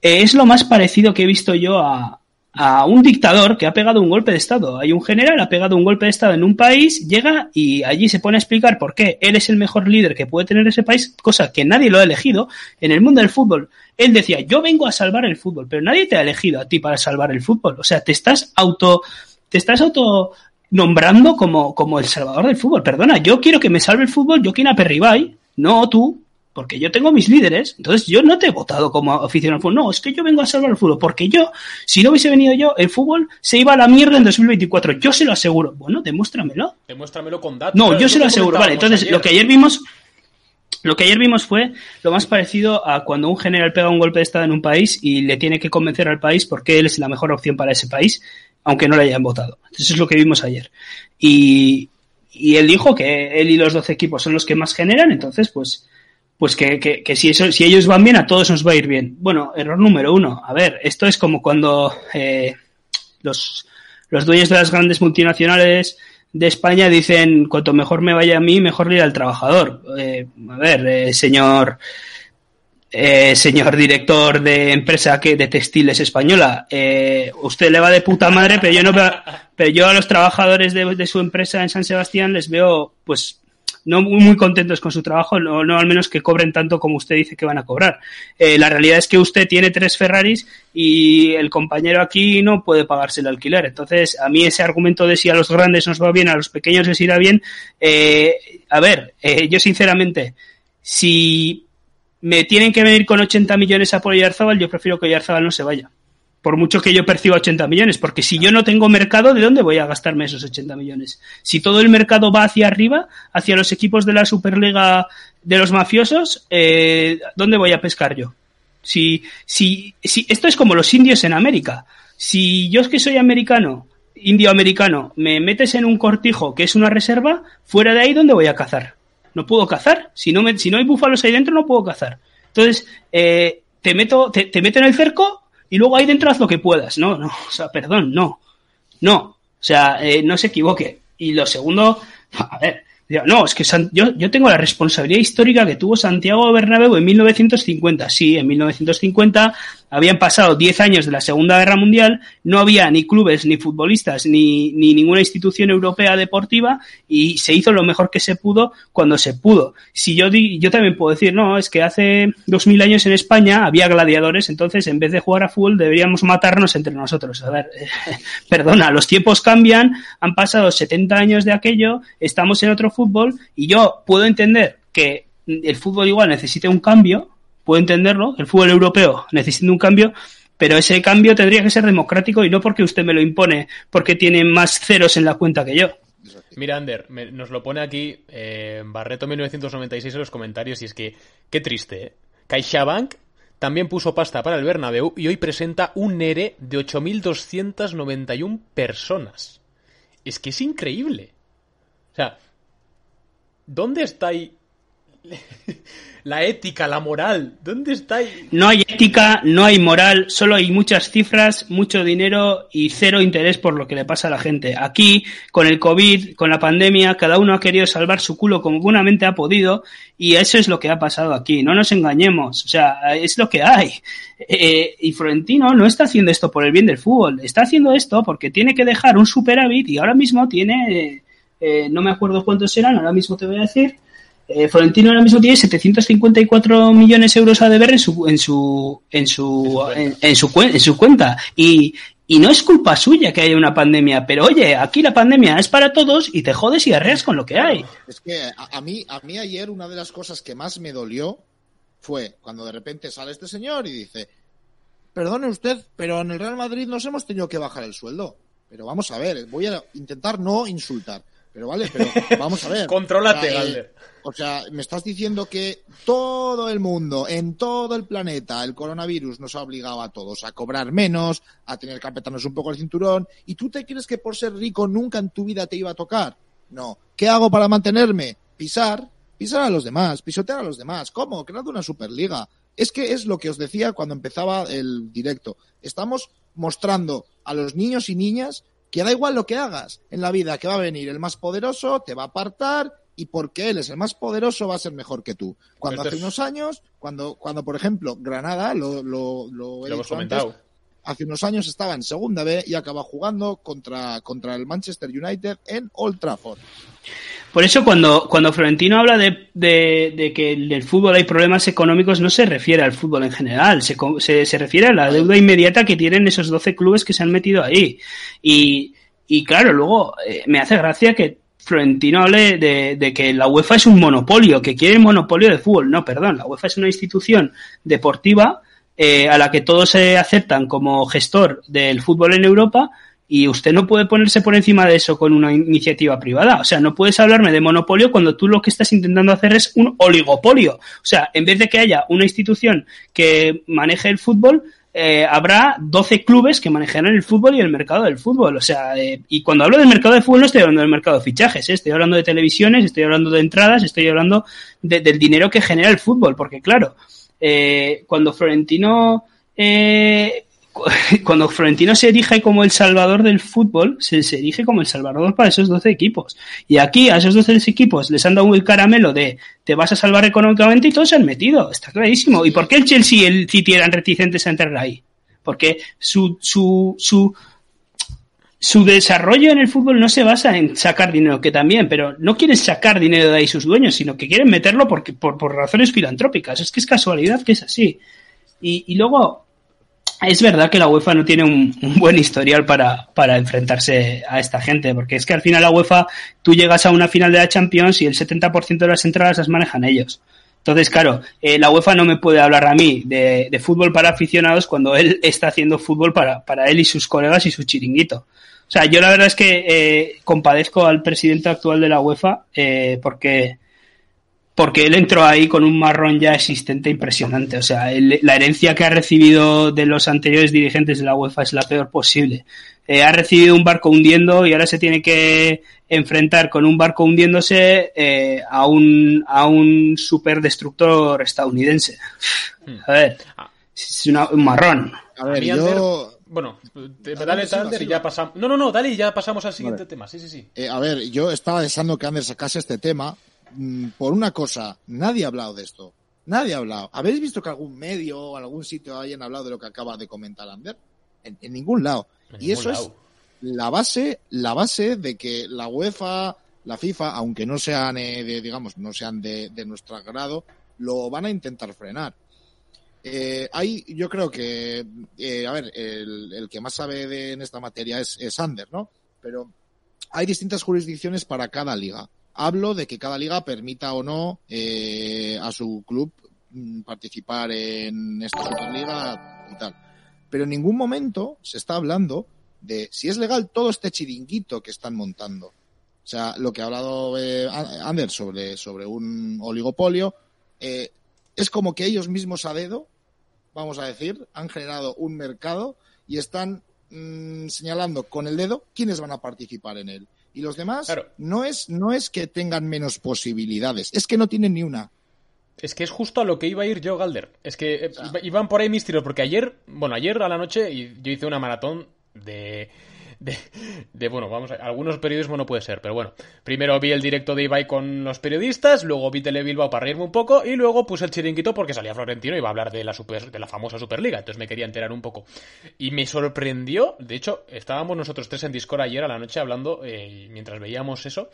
eh, es lo más parecido que he visto yo a, a un dictador que ha pegado un golpe de Estado. Hay un general, ha pegado un golpe de Estado en un país, llega y allí se pone a explicar por qué él es el mejor líder que puede tener ese país, cosa que nadie lo ha elegido en el mundo del fútbol. Él decía, yo vengo a salvar el fútbol, pero nadie te ha elegido a ti para salvar el fútbol. O sea, te estás auto, te estás auto nombrando como, como el salvador del fútbol. Perdona, yo quiero que me salve el fútbol, yo quiero a Perribay, no tú, porque yo tengo mis líderes, entonces yo no te he votado como aficionado al fútbol, no, es que yo vengo a salvar el fútbol, porque yo, si no hubiese venido yo, el fútbol se iba a la mierda en 2024, yo se lo aseguro. Bueno, demuéstramelo. Demuéstramelo con datos. No, Claro, yo se lo aseguro. Vale, entonces lo que ayer vimos, lo que ayer vimos fue lo más parecido a cuando un general pega un golpe de estado en un país y le tiene que convencer al país porque él es la mejor opción para ese país, aunque no le hayan votado. Eso es lo que vimos ayer. Y, y él dijo que él y los 12 equipos son los que más generan, entonces pues pues que, que, que si, eso, si ellos van bien, a todos nos va a ir bien. Bueno, error número uno. A ver, esto es como cuando eh, los, los dueños de las grandes multinacionales de España dicen, cuanto mejor me vaya a mí, mejor le irá al trabajador. Eh, a ver, eh, señor, eh, señor director de empresa que de textiles española, eh, usted le va de puta madre, pero yo no pero yo a los trabajadores de, de su empresa en San Sebastián les veo, pues, no muy, contentos con su trabajo, no, al menos que cobren tanto como usted dice que van a cobrar. Eh, la realidad es que usted tiene tres Ferraris y el compañero aquí no puede pagarse el alquiler. Entonces, a mí ese argumento de si a los grandes nos va bien, a los pequeños les irá bien, eh, a ver, eh, yo sinceramente, si me tienen que venir con 80 millones a por Oyarzábal, yo prefiero que Oyarzábal no se vaya. Por mucho que yo perciba 80 millones, porque si yo no tengo mercado, ¿de dónde voy a gastarme esos 80 millones? Si todo el mercado va hacia arriba, hacia los equipos de la Superliga de los mafiosos, eh, ¿dónde voy a pescar yo? Si, si, si, esto es como los indios en América. Si yo es que soy americano, indio-americano, me metes en un cortijo que es una reserva, fuera de ahí, ¿dónde voy a cazar? No puedo cazar. Si no, me, si no hay búfalos ahí dentro, no puedo cazar. Entonces, eh, te meto, te, te meto en el cerco y luego ahí dentro haz lo que puedas. No, no, o sea, perdón, no. No. O sea, eh, no se equivoque. Y lo segundo, a ver, no, es que San, yo, yo tengo la responsabilidad histórica que tuvo Santiago Bernabéu en 1950. Sí, en 1950 habían pasado 10 años de la Segunda Guerra Mundial, no había ni clubes, ni futbolistas, ni, ni ninguna institución europea deportiva y se hizo lo mejor que se pudo cuando se pudo. Si yo, di, yo también puedo decir, no, es que hace 2000 años en España había gladiadores, entonces en vez de jugar a fútbol deberíamos matarnos entre nosotros. A ver, perdona, los tiempos cambian, han pasado 70 años de aquello, estamos en otro fútbol y yo puedo entender que el fútbol igual necesite un cambio, puedo entenderlo, el fútbol europeo necesita un cambio, pero ese cambio tendría que ser democrático y no porque usted me lo impone, porque tiene más ceros en la cuenta que yo. Mira, Ander, nos lo pone aquí eh, Barreto 1996 en los comentarios y es que, qué triste, ¿eh? CaixaBank también puso pasta para el Bernabéu y hoy presenta un NERE de 8.291 personas. Es que es increíble. O sea, ¿dónde está ahí la ética, la moral? ¿Dónde está? No hay ética, no hay moral, solo hay muchas cifras, mucho dinero y cero interés por lo que le pasa a la gente. Aquí, con el COVID, con la pandemia, cada uno ha querido salvar su culo como buenamente ha podido y eso es lo que ha pasado aquí. No nos engañemos, o sea, es lo que hay. Eh, y Florentino no está haciendo esto por el bien del fútbol, está haciendo esto porque tiene que dejar un superávit y ahora mismo tiene, eh, no me acuerdo cuántos eran, ahora mismo te voy a decir. Eh, Florentino ahora mismo tiene 754 millones de euros a deber en su en su en su en, en su, en su cuenta y y no es culpa suya que haya una pandemia, pero oye, aquí la pandemia es para todos y te jodes y arreas con lo que hay. Es que a, a, mí, a mí ayer una de las cosas que más me dolió fue cuando de repente sale este señor y dice, perdone usted, pero en el Real Madrid nos hemos tenido que bajar el sueldo. Pero vamos a ver, voy a intentar no insultar. Pero vale, pero vamos a ver. Contrólate, o sea, Galder. O sea, me estás diciendo que todo el mundo, en todo el planeta, el coronavirus nos ha obligado a todos a cobrar menos, a tener que apretarnos un poco el cinturón, y tú te crees que por ser rico nunca en tu vida te iba a tocar. No. ¿Qué hago para mantenerme? Pisar, pisar a los demás, pisotear a los demás. ¿Cómo? Creando una superliga. Es que es lo que os decía cuando empezaba el directo. Estamos mostrando a los niños y niñas que da igual lo que hagas en la vida, que va a venir el más poderoso, te va a apartar y porque él es el más poderoso va a ser mejor que tú. Cuando Esto hace es- unos años, cuando, cuando por ejemplo Granada, lo, lo, lo he Lo hemos dicho antes, comentado. Hace unos años estaba en segunda B y acaba jugando contra, contra el Manchester United en Old Trafford. Por eso cuando, cuando Florentino habla de, de, que en el fútbol hay problemas económicos, no se refiere al fútbol en general, se, se, se refiere a la deuda inmediata que tienen esos 12 clubes que se han metido ahí. Y, Y claro, luego eh, me hace gracia que Florentino hable de, de, que la UEFA es un monopolio, que quiere el monopolio de fútbol. No, perdón, la UEFA es una institución deportiva eh, a la que todos se aceptan como gestor del fútbol en Europa y usted no puede ponerse por encima de eso con una iniciativa privada. O sea, no puedes hablarme de monopolio cuando tú lo que estás intentando hacer es un oligopolio. O sea, en vez de que haya una institución que maneje el fútbol, eh, habrá 12 clubes que manejarán el fútbol y el mercado del fútbol. O sea, eh, y cuando hablo del mercado del fútbol no estoy hablando del mercado de fichajes, ¿eh? estoy hablando de televisiones, estoy hablando de entradas, estoy hablando de, del dinero que genera el fútbol. Porque claro, eh, cuando Florentino eh, cuando Florentino se erige como el salvador del fútbol, se, se, erige como el salvador para esos 12 equipos. Y aquí a esos 12 equipos les han dado el caramelo de te vas a salvar económicamente y todos se han metido. Está clarísimo. ¿Y por qué el Chelsea y el City eran reticentes a entrar ahí? Porque su, su, su, su desarrollo en el fútbol no se basa en sacar dinero, que también, pero no quieren sacar dinero de ahí sus dueños, sino que quieren meterlo porque, por, por razones filantrópicas. Es que es casualidad que es así. Y, y luego, es verdad que la UEFA no tiene un, buen historial para, para enfrentarse a esta gente, porque es que al final la UEFA, tú llegas a una final de la Champions y el 70% de las entradas las manejan ellos. Entonces, claro, eh, la UEFA no me puede hablar a mí de, de, fútbol para aficionados cuando él está haciendo fútbol para, para él y sus colegas y su chiringuito. O sea, yo la verdad es que eh, compadezco al presidente actual de la UEFA eh, porque porque él entró ahí con un marrón ya existente impresionante. O sea, la herencia que ha recibido de los anteriores dirigentes de la UEFA es la peor posible. Eh, ha recibido un barco hundiendo y ahora se tiene que enfrentar con un barco hundiéndose eh, a un a un superdestructor estadounidense. A ver, es una, un marrón. A ver, yo... Bueno, dale, Ander, y ya pasamos. No, no, no, dale y ya pasamos al siguiente vale. tema. Sí, sí, sí. Eh, a ver, yo estaba deseando que Ander sacase este tema mm, por una cosa. Nadie ha hablado de esto. Nadie ha hablado. ¿Habéis visto que algún medio o algún sitio hayan hablado de lo que acaba de comentar Ander? En, en ningún lado. En y eso lado. es la base, la base de que la UEFA, la FIFA, aunque no sean, eh, de, digamos, no sean de, de nuestro agrado, lo van a intentar frenar. Eh, hay, yo creo que, eh, a ver, el, el, que más sabe de, en esta materia es, es Ander, ¿no? Pero hay distintas jurisdicciones para cada liga. Hablo de que cada liga permita o no eh, a su club mm, participar en esta Superliga y tal. Pero en ningún momento se está hablando de si es legal todo este chiringuito que están montando. O sea, lo que ha hablado eh, Ander sobre, sobre un oligopolio, eh, es como que ellos mismos a dedo vamos a decir, han generado un mercado y están mmm, señalando con el dedo quiénes van a participar en él. Y los demás claro. no es no es que tengan menos posibilidades, es que no tienen ni una. Es que es justo a lo que iba a ir yo, Galder. Es que sea, iban por ahí mis tiros, porque ayer, bueno, ayer a la noche yo hice una maratón de de, de, bueno, vamos a algunos periodismo no puede ser, pero bueno, primero vi el directo de Ibai con los periodistas, luego vi Tele Bilbao para reírme un poco y luego puse el chiringuito porque salía Florentino y iba a hablar de la super, de la famosa Superliga, entonces me quería enterar un poco. Y me sorprendió, de hecho, estábamos nosotros tres en Discord ayer a la noche hablando eh, mientras veíamos eso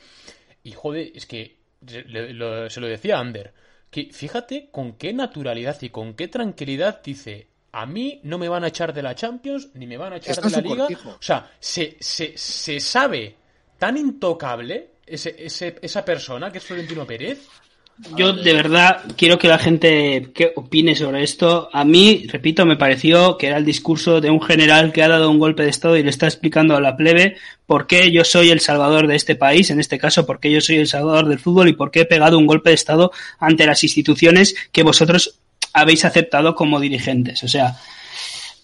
y joder, es que se lo decía a Ander, que fíjate con qué naturalidad y con qué tranquilidad dice a mí no me van a echar de la Champions ni me van a echar de la Liga. cortijo. O sea, se, se, se sabe tan intocable ese, ese, esa persona que es Florentino Pérez. Yo de verdad quiero que la gente que opine sobre esto. A mí, repito, me pareció que era el discurso de un general que ha dado un golpe de Estado y le está explicando a la plebe por qué yo soy el salvador de este país, en este caso, por qué yo soy el salvador del fútbol y por qué he pegado un golpe de Estado ante las instituciones que vosotros habéis aceptado como dirigentes. O sea,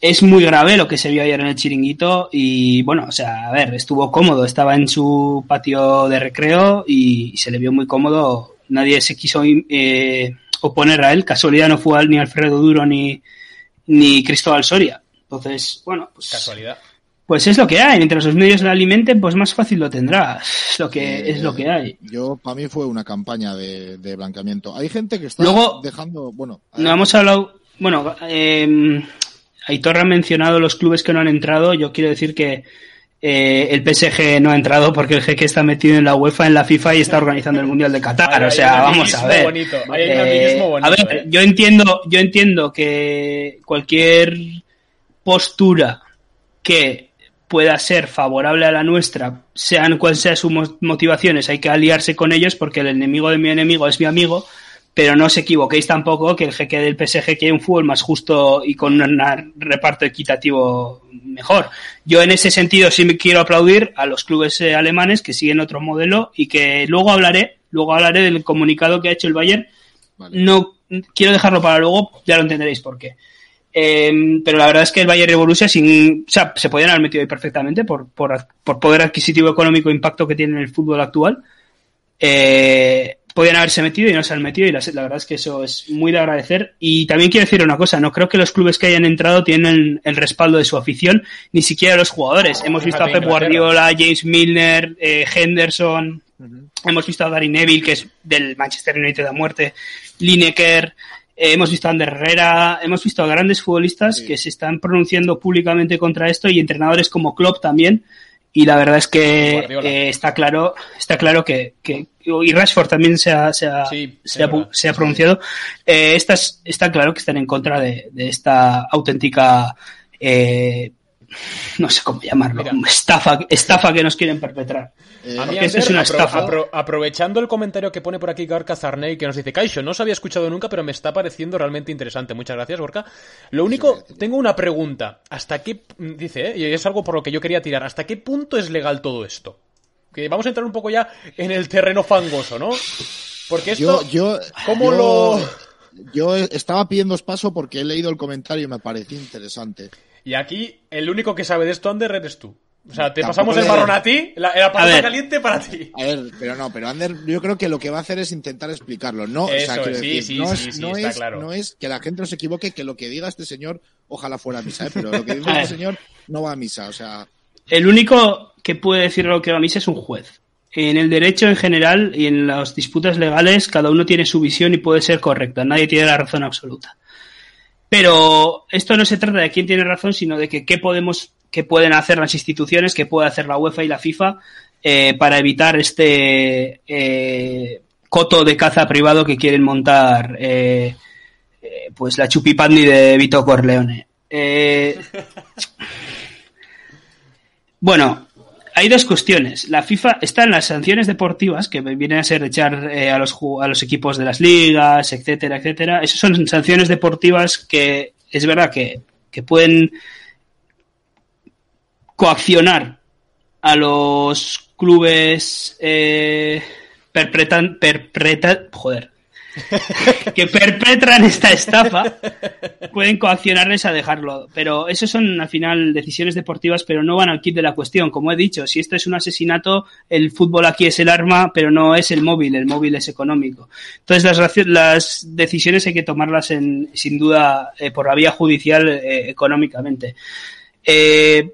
es muy grave lo que se vio ayer en el chiringuito y bueno, o sea, a ver, estuvo cómodo, estaba en su patio de recreo y se le vio muy cómodo. Nadie se quiso eh, oponer a él. Casualidad no fue ni Alfredo Duro ni, ni Cristóbal Soria. Entonces, bueno, pues. Casualidad. Pues es lo que hay. Mientras los medios lo alimenten, pues más fácil lo tendrá. Es lo que, eh, es lo que hay. Yo, para mí fue una campaña de, de, blanqueamiento. Hay gente que está Luego, dejando, bueno. No hemos hablado, bueno, eh, Aitor ha mencionado los clubes que no han entrado. Yo quiero decir que eh, el PSG no ha entrado porque el jeque está metido en la UEFA, en la FIFA y está organizando el Mundial de Qatar. o sea, vamos a ver. Bonito. Eh, bonito, a ver, eh. yo entiendo, yo entiendo que cualquier postura que pueda ser favorable a la nuestra, sean cuales sean sus motivaciones, hay que aliarse con ellos porque el enemigo de mi enemigo es mi amigo, pero no os equivoquéis tampoco que el jeque del PSG quiere un fútbol más justo y con un reparto equitativo mejor. Yo en ese sentido sí me quiero aplaudir a los clubes eh, alemanes que siguen otro modelo y que luego hablaré, luego hablaré del comunicado que ha hecho el Bayern. No quiero dejarlo para luego, ya lo entenderéis por qué. Eh, pero la verdad es que el Bayern y Borussia sin, o sea, se podían haber metido ahí perfectamente por, por, por poder adquisitivo económico e impacto que tiene en el fútbol actual. Eh, podían haberse metido y no se han metido y la, verdad es que eso es muy de agradecer. Y también quiero decir una cosa, no creo que los clubes que hayan entrado tienen el respaldo de su afición, ni siquiera los jugadores. Hemos visto a Pep Guardiola, James Milner, eh, Henderson, hemos visto a Gary Neville, que es del Manchester United a muerte, Lineker, eh, hemos visto a Ander Herrera, hemos visto a grandes futbolistas que se están pronunciando públicamente contra esto y entrenadores como Klopp también. Y la verdad es que eh, está claro, está claro que, que, y Rashford también se ha, se ha, se, ha se ha, pronunciado. Eh, estas, está claro que están en contra de, de esta auténtica eh, no sé cómo llamarlo, estafa, estafa que nos quieren perpetrar. Eh, es una estafa. aprovechando el comentario que pone por aquí Garca Zarney, que nos dice, Kaisho, no os había escuchado nunca, pero me está pareciendo realmente interesante. Muchas gracias, Gorka. Lo único, tengo una pregunta. ¿Hasta qué, dice, eh, y es algo por lo que yo quería tirar, ¿hasta qué punto es legal todo esto? Que vamos a entrar un poco ya en el terreno fangoso, ¿no? Porque esto, yo, yo, ¿cómo lo...? Yo estaba pidiendo paso porque he leído el comentario y me pareció interesante. Y aquí, el único que sabe de esto, Ander, eres tú. O sea, te pasamos el marrón a ti, la, la caliente para ti. A ver, pero no, pero Ander, yo creo que lo que va a hacer es intentar explicarlo. No, Eso, o sea, sí, sí, no, sí, es, no, es, claro. no es que la gente no se equivoque que lo que diga este señor, ojalá fuera a misa, ¿eh? pero lo que dice este señor no va a misa, o sea. El único que puede decir lo que va a misa es un juez. En el derecho en general y en las disputas legales, cada uno tiene su visión y puede ser correcta. Nadie tiene la razón absoluta. Pero esto no se trata de quién tiene razón, sino de que qué podemos, qué pueden hacer las instituciones, qué puede hacer la UEFA y la FIFA eh, para evitar este eh, coto de caza privado que quieren montar eh, eh pues la chupipandi de Vito Corleone. Eh, bueno, hay dos cuestiones. La FIFA está en las sanciones deportivas, que vienen a ser echar eh, a, los, a los equipos de las ligas, etcétera, etcétera. Esas son sanciones deportivas que es verdad que, que pueden coaccionar a los clubes eh, perpetran, joder, que perpetran esta estafa pueden coaccionarles a dejarlo. Pero eso son al final decisiones deportivas, pero no van al kit de la cuestión. Como he dicho, si esto es un asesinato, el fútbol aquí es el arma, pero no es el móvil, el móvil es económico. Entonces las, las decisiones hay que tomarlas en, sin duda eh, por la vía judicial eh, económicamente. Eh,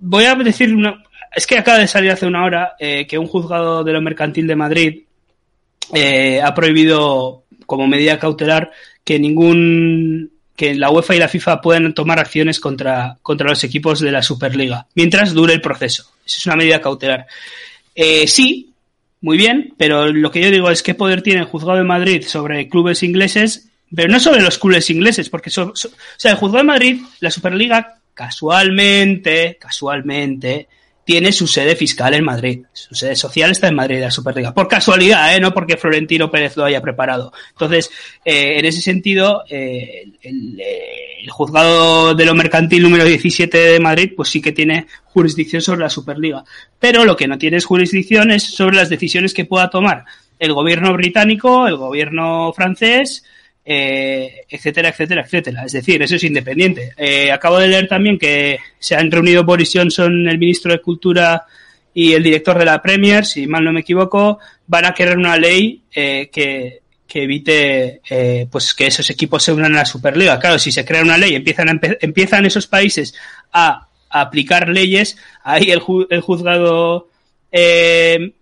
voy a decir una, es que acaba de salir hace una hora que un juzgado de lo mercantil de Madrid eh, ha prohibido como medida cautelar que ningún que la UEFA y la FIFA puedan tomar acciones contra, contra los equipos de la Superliga mientras dure el proceso. Esa es una medida cautelar. Eh, sí, muy bien, pero lo que yo digo es qué poder tiene el juzgado de Madrid sobre clubes ingleses, pero no sobre los clubes ingleses, porque o sea, el juzgado de Madrid, la Superliga, casualmente, casualmente, tiene su sede fiscal en Madrid. Su sede social está en Madrid, la Superliga. Por casualidad, ¿eh? no porque Florentino Pérez lo haya preparado. Entonces, eh, en ese sentido, eh, el, el, juzgado de lo mercantil número 17 de Madrid, pues sí que tiene jurisdicción sobre la Superliga. Pero lo que no tiene es jurisdicción es sobre las decisiones que pueda tomar el gobierno británico, el gobierno francés, eh, etcétera, etcétera, etcétera. Es decir, eso es independiente. Eh, acabo de leer también que se han reunido Boris Johnson, el ministro de Cultura y el director de la Premier, si mal no me equivoco, van a querer una ley eh, que, que, evite eh, pues que esos equipos se unan a la Superliga. Claro, si se crea una ley, empiezan, a empiezan esos países a, a, aplicar leyes, ahí el, ju el juzgado eh,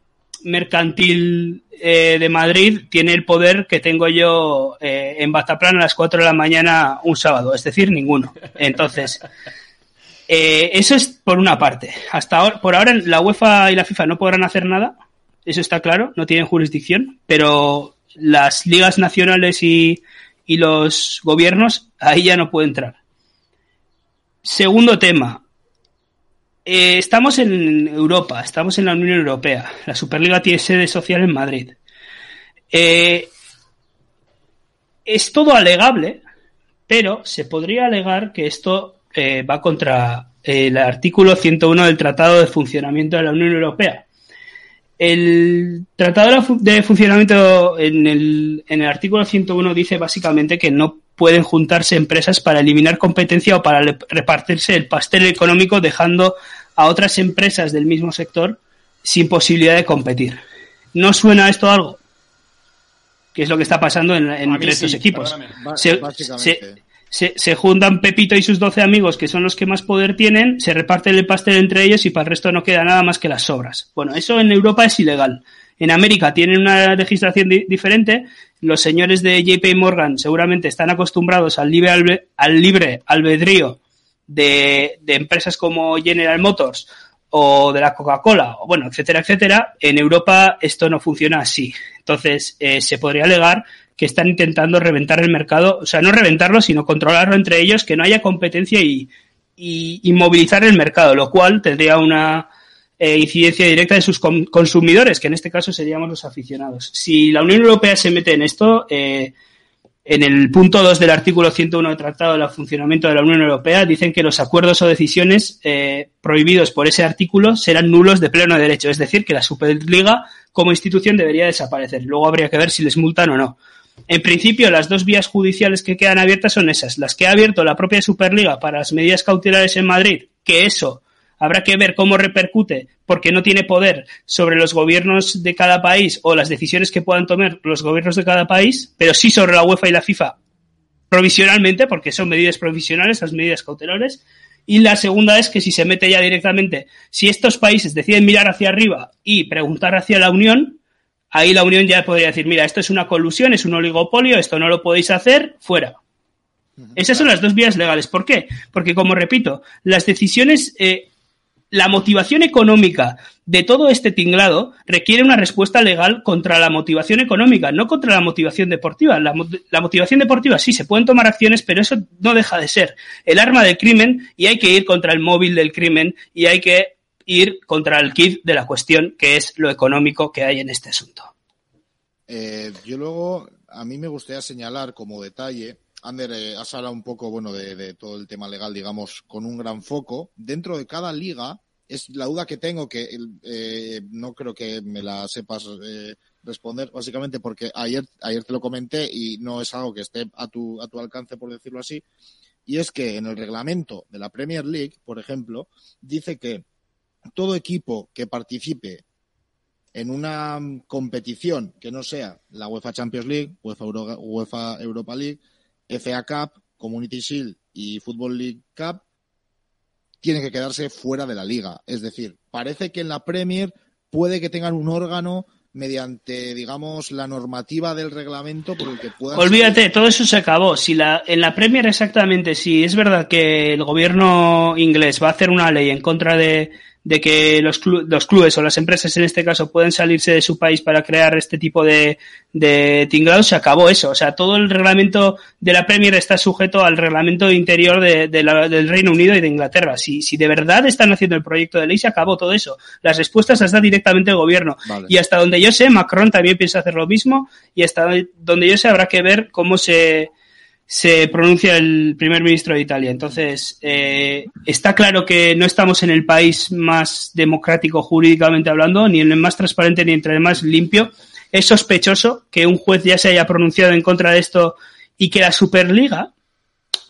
mercantil eh, de Madrid tiene el poder que tengo yo eh, en Bataplan a las 4 de la mañana un sábado, es decir, ninguno. Entonces, eh, eso es por una parte. Hasta ahora, por ahora la UEFA y la FIFA no podrán hacer nada, eso está claro, no tienen jurisdicción, pero las ligas nacionales y, y los gobiernos ahí ya no pueden entrar. Segundo tema, eh, estamos en Europa, estamos en la Unión Europea. La Superliga tiene sede social en Madrid. Eh, es todo alegable, pero se podría alegar que esto eh, va contra el artículo 101 del Tratado de Funcionamiento de la Unión Europea. El Tratado de Funcionamiento en el, en el artículo 101 dice básicamente que no pueden juntarse empresas para eliminar competencia o para repartirse el pastel económico dejando a otras empresas del mismo sector sin posibilidad de competir. ¿No suena esto algo? Que es lo que está pasando en, entre estos equipos. Se, se, se, juntan Pepito y sus 12 amigos, que son los que más poder tienen, se reparten el pastel entre ellos y para el resto no queda nada más que las sobras. Bueno, eso en Europa es ilegal. En América tienen una legislación di diferente. Los señores de JP Morgan seguramente están acostumbrados al libre, al libre albedrío de, de empresas como General Motors o de la Coca-Cola, o bueno, etcétera, etcétera, en Europa esto no funciona así. Entonces, eh, se podría alegar que están intentando reventar el mercado, o sea, no reventarlo, sino controlarlo entre ellos, que no haya competencia y, y, y movilizar el mercado, lo cual tendría una eh, incidencia directa en sus consumidores, que en este caso seríamos los aficionados. Si la Unión Europea se mete en esto, eh, en el punto 2 del artículo 101 del Tratado de Funcionamiento de la Unión Europea dicen que los acuerdos o decisiones eh, prohibidos por ese artículo serán nulos de pleno derecho, es decir, que la Superliga como institución debería desaparecer. Luego habría que ver si les multan o no. En principio, las dos vías judiciales que quedan abiertas son esas, las que ha abierto la propia Superliga para las medidas cautelares en Madrid, que eso Habrá que ver cómo repercute, porque no tiene poder sobre los gobiernos de cada país o las decisiones que puedan tomar los gobiernos de cada país, pero sí sobre la UEFA y la FIFA provisionalmente, porque son medidas provisionales, las medidas cautelares. Y la segunda es que si se mete ya directamente, si estos países deciden mirar hacia arriba y preguntar hacia la Unión, ahí la Unión ya podría decir, mira, esto es una colusión, es un oligopolio, esto no lo podéis hacer, fuera. Esas son las dos vías legales. ¿Por qué? Porque, como repito, las decisiones eh, la motivación económica de todo este tinglado requiere una respuesta legal contra la motivación económica, no contra la motivación deportiva. La, motivación deportiva sí, se pueden tomar acciones, pero eso no deja de ser el arma del crimen y hay que ir contra el móvil del crimen y hay que ir contra el kit de la cuestión, que es lo económico que hay en este asunto. Eh, yo luego, a mí me gustaría señalar como detalle Ander, eh, has hablado un poco, bueno, de, todo el tema legal, digamos, con un gran foco. Dentro de cada liga, es la duda que tengo, que eh, no creo que me la sepas eh, responder, básicamente porque ayer, ayer te lo comenté y no es algo que esté a tu, a tu alcance, por decirlo así. Y es que en el reglamento de la Premier League, por ejemplo, dice que todo equipo que participe en una competición que no sea la UEFA Champions League, UEFA, UEFA Europa League, FA Cup, Community Shield y Football League Cup tienen que quedarse fuera de la liga. Es decir, parece que en la Premier puede que tengan un órgano mediante, digamos, la normativa del reglamento por el que puedan... Olvídate, todo eso se acabó. Si la, en la Premier exactamente, si es verdad que el gobierno inglés va a hacer una ley en contra de, de que los, clu los clubes o las empresas en este caso pueden salirse de su país para crear este tipo de, de tinglados, se acabó eso. O sea, todo el reglamento de la Premier está sujeto al reglamento interior de, de la, del Reino Unido y de Inglaterra. Si, si de verdad están haciendo el proyecto de ley, se acabó todo eso. Las respuestas las da directamente el gobierno. Vale. Y hasta donde yo sé, Macron también piensa hacer lo mismo y hasta donde yo sé habrá que ver cómo se se pronuncia el primer ministro de Italia. Entonces, eh, está claro que no estamos en el país más democrático jurídicamente hablando, ni en el más transparente ni entre el más limpio. Es sospechoso que un juez ya se haya pronunciado en contra de esto y que la Superliga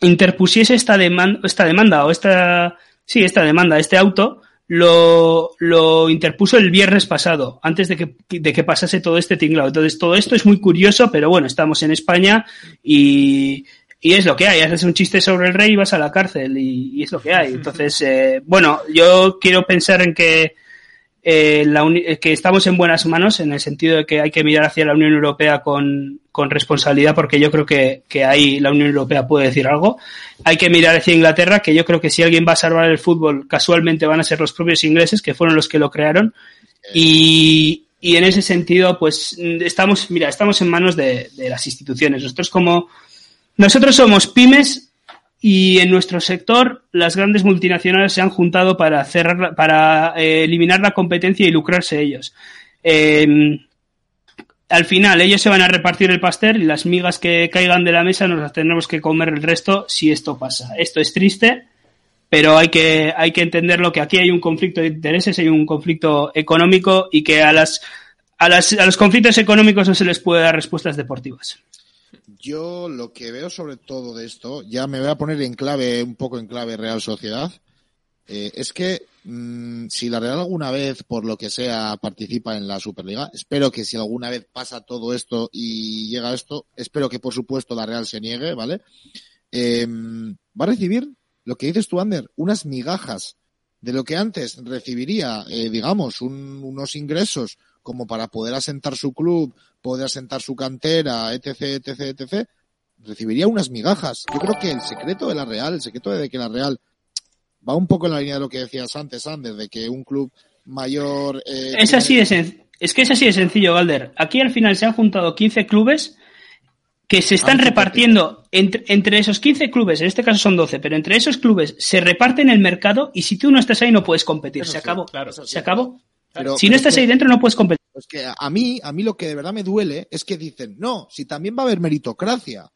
interpusiese esta demanda, esta demanda o esta, sí, esta demanda, este auto, lo, lo interpuso el viernes pasado, antes de que, de que pasase todo este tinglado. Entonces, todo esto es muy curioso, pero bueno, estamos en España y, y es lo que hay. Haces un chiste sobre el rey y vas a la cárcel y, y es lo que hay. Entonces, eh, bueno, yo quiero pensar en que, eh, la que estamos en buenas manos en el sentido de que hay que mirar hacia la Unión Europea con, con responsabilidad porque yo creo que, que, ahí la Unión Europea puede decir algo. Hay que mirar hacia Inglaterra, que yo creo que si alguien va a salvar el fútbol, casualmente van a ser los propios ingleses, que fueron los que lo crearon. Y, y en ese sentido, pues estamos, mira, estamos en manos de, de las instituciones. Nosotros como, nosotros somos pymes y en nuestro sector las grandes multinacionales se han juntado para cerrar, para eh, eliminar la competencia y lucrarse ellos. Eh, al final ellos se van a repartir el pastel y las migas que caigan de la mesa nos las tendremos que comer el resto si esto pasa. Esto es triste, pero hay que, hay que entenderlo que aquí hay un conflicto de intereses, hay un conflicto económico y que a las, a las, a los conflictos económicos no se les puede dar respuestas deportivas. Yo lo que veo sobre todo de esto, ya me voy a poner en clave, un poco en clave Real Sociedad, eh, es que mmm, si la Real alguna vez, por lo que sea, participa en la Superliga, espero que si alguna vez pasa todo esto y llega esto, espero que por supuesto la Real se niegue, ¿vale? Eh, va a recibir lo que dices tú, Ander, unas migajas de lo que antes recibiría, eh, digamos, un, unos ingresos como para poder asentar su club, poder asentar su cantera, etc., etc., etc., recibiría unas migajas. Yo creo que el secreto de la Real, el secreto de que la Real va un poco en la línea de lo que decías antes, Ander, de que un club mayor... Eh, es así de sen- es que es así de sencillo, Galder. Aquí al final se han juntado 15 clubes que se están repartiendo entre, entre esos 15 clubes, en este caso son 12, pero entre esos clubes se reparten el mercado y si tú no estás ahí no puedes competir. Eso Se sí, acabó. claro. Se acabó. pero- Si no estás que- ahí dentro no puedes competir. Es que a mí, a mí lo que de verdad me duele es que dicen, no, si también va a haber meritocracia.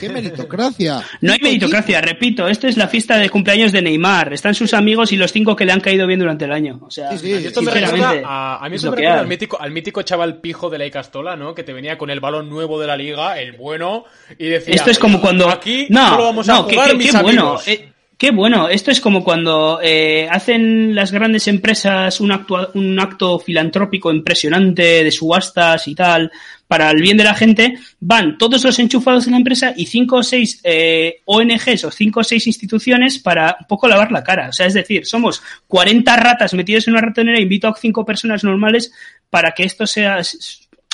¿Qué meritocracia? No hay meritocracia, repito, esto es la fiesta de cumpleaños de Neymar. Están sus amigos y los cinco que le han caído bien durante el año. O sea, Sí, sí, Y esto me sinceramente, recuerda a, a mí es esto me lo recuerda al mítico, al mítico chaval pijo de la Icastola, ¿no? Que te venía con el balón nuevo de la liga, el bueno, y decía... Esto es como cuando. Aquí no, solo vamos no, a qué- jugar qué, mis qué bueno. eh, qué bueno. Esto es como cuando eh, hacen las grandes empresas un acto, un acto filantrópico impresionante de subastas y tal para el bien de la gente. Van todos los enchufados de la empresa y cinco o seis eh, ONGs o cinco o seis instituciones para un poco lavar la cara. O sea, es decir, somos 40 ratas metidos en una ratonera. Invito a cinco personas normales para que esto sea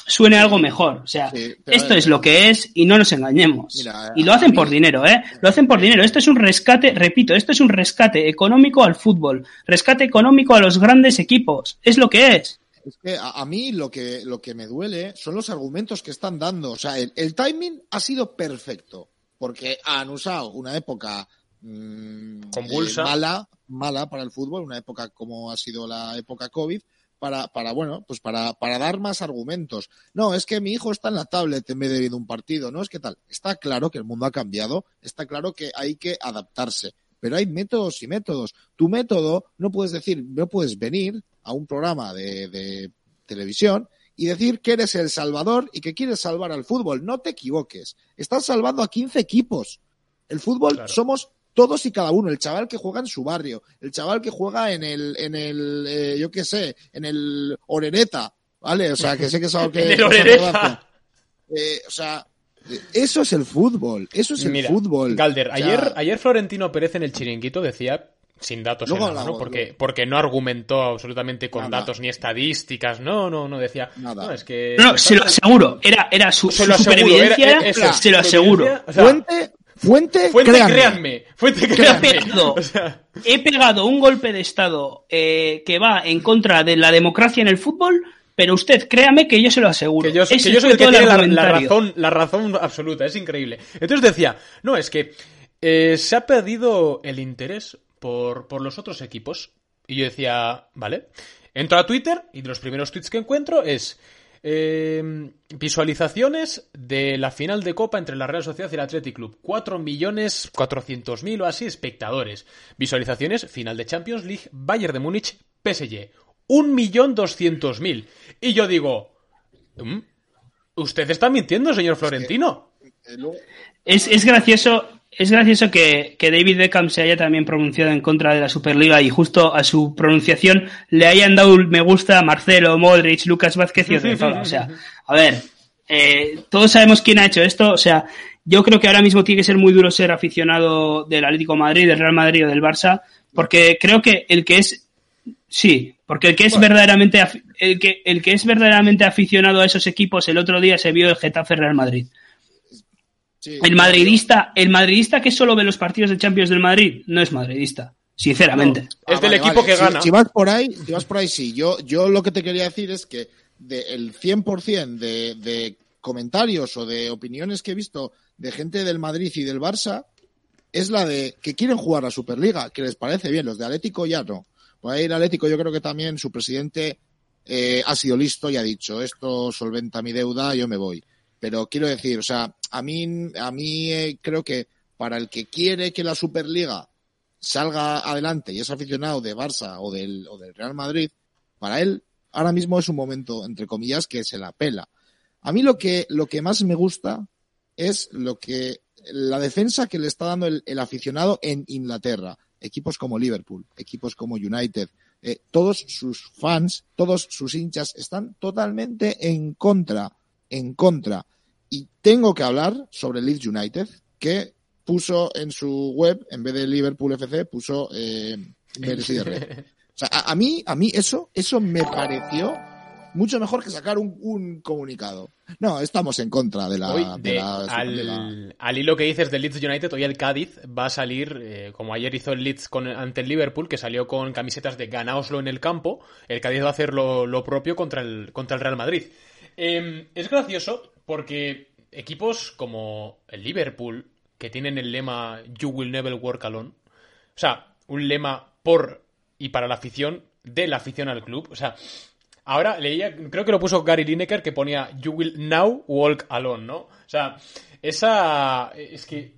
suene algo mejor. O sea, Sí, esto es lo que es y no nos engañemos. Mira, y lo a hacen mí- por dinero, ¿eh? Lo hacen por dinero. Esto es un rescate, repito, esto es un rescate económico al fútbol, rescate económico a los grandes equipos. Es lo que es. Es que a, a mí lo que, lo que me duele son los argumentos que están dando. O sea, el, el timing ha sido perfecto. Porque han usado una época mm, Convulsa. eh, mala, mala para el fútbol, una época como ha sido la época COVID, para, para bueno, pues para, para dar más argumentos. No, es que mi hijo está en la tablet en vez de viendo un partido, no es que tal. Está claro que el mundo ha cambiado, está claro que hay que adaptarse. Pero hay métodos y métodos. Tu método no puedes decir, no puedes venir a un programa de, de televisión y decir que eres el salvador y que quieres salvar al fútbol. No te equivoques. Estás salvando a 15 equipos. El fútbol Claro. somos todos y cada uno. El chaval que juega en su barrio, el chaval que juega en el, en el, eh, yo qué sé, en el Orereta, ¿vale? O sea, que sé que es algo que... En el Orereta. Eh, o sea, eso es el fútbol. Eso es el fútbol. Galder, O sea, ayer, ayer Florentino Pérez en el chiringuito decía, sin datos Luego en la mano, hablamos, porque, porque no argumentó absolutamente con Nada. datos ni estadísticas, no, no, no decía, Nada. no, es que... No, se lo aseguro. Era, era su, Se su lo aseguro, supervivencia, era- era- eso, se lo aseguro. o sea, Fuente, fuente, fuente, créanme. créanme, fuente, He créanme. pegado, O sea, he pegado un golpe de Estado eh, que va en contra de la democracia en el fútbol, pero usted créame que yo se lo aseguro. que yo, que yo soy el que todo tiene la, razón, la razón absoluta, es increíble. Entonces decía, no, es que eh, se ha perdido el interés por, por los otros equipos. Y yo decía, vale. Entro a Twitter y de los primeros tweets que encuentro es eh, visualizaciones de la final de Copa entre la Real Sociedad y el Athletic Club. 4.400.000 o así espectadores. Visualizaciones, final de Champions League, Bayern de Múnich, PSG. 1.200.000. Y yo digo, "Mm, ¿usted está mintiendo, señor Florentino? Eh, Es, es gracioso, es gracioso que, que David Beckham se haya también pronunciado en contra de la Superliga y justo a su pronunciación le hayan dado un me gusta a Marcelo, Modric, Lucas Vázquez y Odriozola. O sea, a ver, eh, todos sabemos quién ha hecho esto. O sea, yo creo que ahora mismo tiene que ser muy duro ser aficionado del Atlético de Madrid, del Real Madrid o del Barça, porque creo que el que es Sí, porque el que es verdaderamente el que el que es verdaderamente aficionado a esos equipos el otro día se vio el Getafe Real Madrid. Sí, El madridista, el madridista que solo ve los partidos de Champions del Madrid no es madridista, sinceramente. Ah, es del vale, equipo vale. que gana. Si, vas por ahí, si vas por ahí, sí. Yo, yo lo que te quería decir es que del 100% de, de comentarios o de opiniones que he visto de gente del Madrid y del Barça, es la de que quieren jugar la Superliga, que les parece bien, los de Atlético ya no. Por ahí el Atlético yo creo que también su presidente eh, ha sido listo y ha dicho, esto solventa mi deuda, yo me voy. Pero quiero decir, o sea, a mí, a mí eh, creo que para el que quiere que la Superliga salga adelante y es aficionado de Barça o del, o del Real Madrid, para él ahora mismo es un momento, entre comillas, que se la pela. A mí lo que, lo que más me gusta es lo que la defensa que le está dando el, aficionado en Inglaterra. Equipos como Liverpool, equipos como United, eh, todos sus fans, todos sus hinchas están totalmente en contra, en contra. Y tengo que hablar sobre Leeds United, que puso en su web, en vez de Liverpool FC, puso eh, Red. O sea, a, a mí, a mí eso, eso me pareció mucho mejor que sacar un, un comunicado. No, estamos en contra de la, Hoy, de de- la al, al hilo que dices del Leeds United, hoy el Cádiz va a salir, eh, como ayer hizo el Leeds con, ante el Liverpool, que salió con camisetas de ganaoslo en el campo, el Cádiz va a hacer lo, lo propio contra el, contra el Real Madrid. Eh, es gracioso porque equipos como el Liverpool, que tienen el lema You will never work alone, o sea, un lema por y para la afición, de la afición al club, o sea, Ahora leía, creo que lo puso Gary Lineker que ponía You will now walk alone, ¿no? O sea, esa. Es que.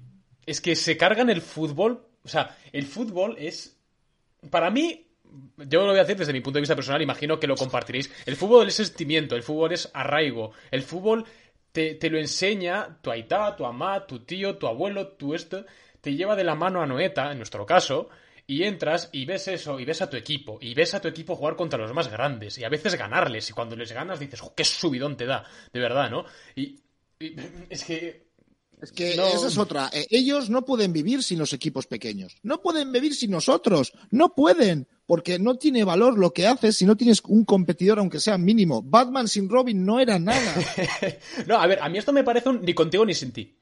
Es que se cargan el fútbol. O sea, el fútbol es. Para mí. Yo lo voy a decir desde mi punto de vista personal, imagino que lo compartiréis. El fútbol es sentimiento, el fútbol es arraigo. El fútbol te, te lo enseña tu aitá, tu amá, tu tío, tu abuelo, tu esto. Te lleva de la mano a Noeta, en nuestro caso, y entras y ves eso, y ves a tu equipo, y ves a tu equipo jugar contra los más grandes, y a veces ganarles, y cuando les ganas dices, "Jo, qué subidón te da, de verdad, ¿no? Y es que... Es que No. esa es otra. Eh, ellos no pueden vivir sin los equipos pequeños. No pueden vivir sin nosotros. No pueden. Porque no tiene valor lo que haces si no tienes un competidor, aunque sea mínimo. Batman sin Robin no era nada. no, a ver, a mí esto me parece un ni contigo ni sin ti.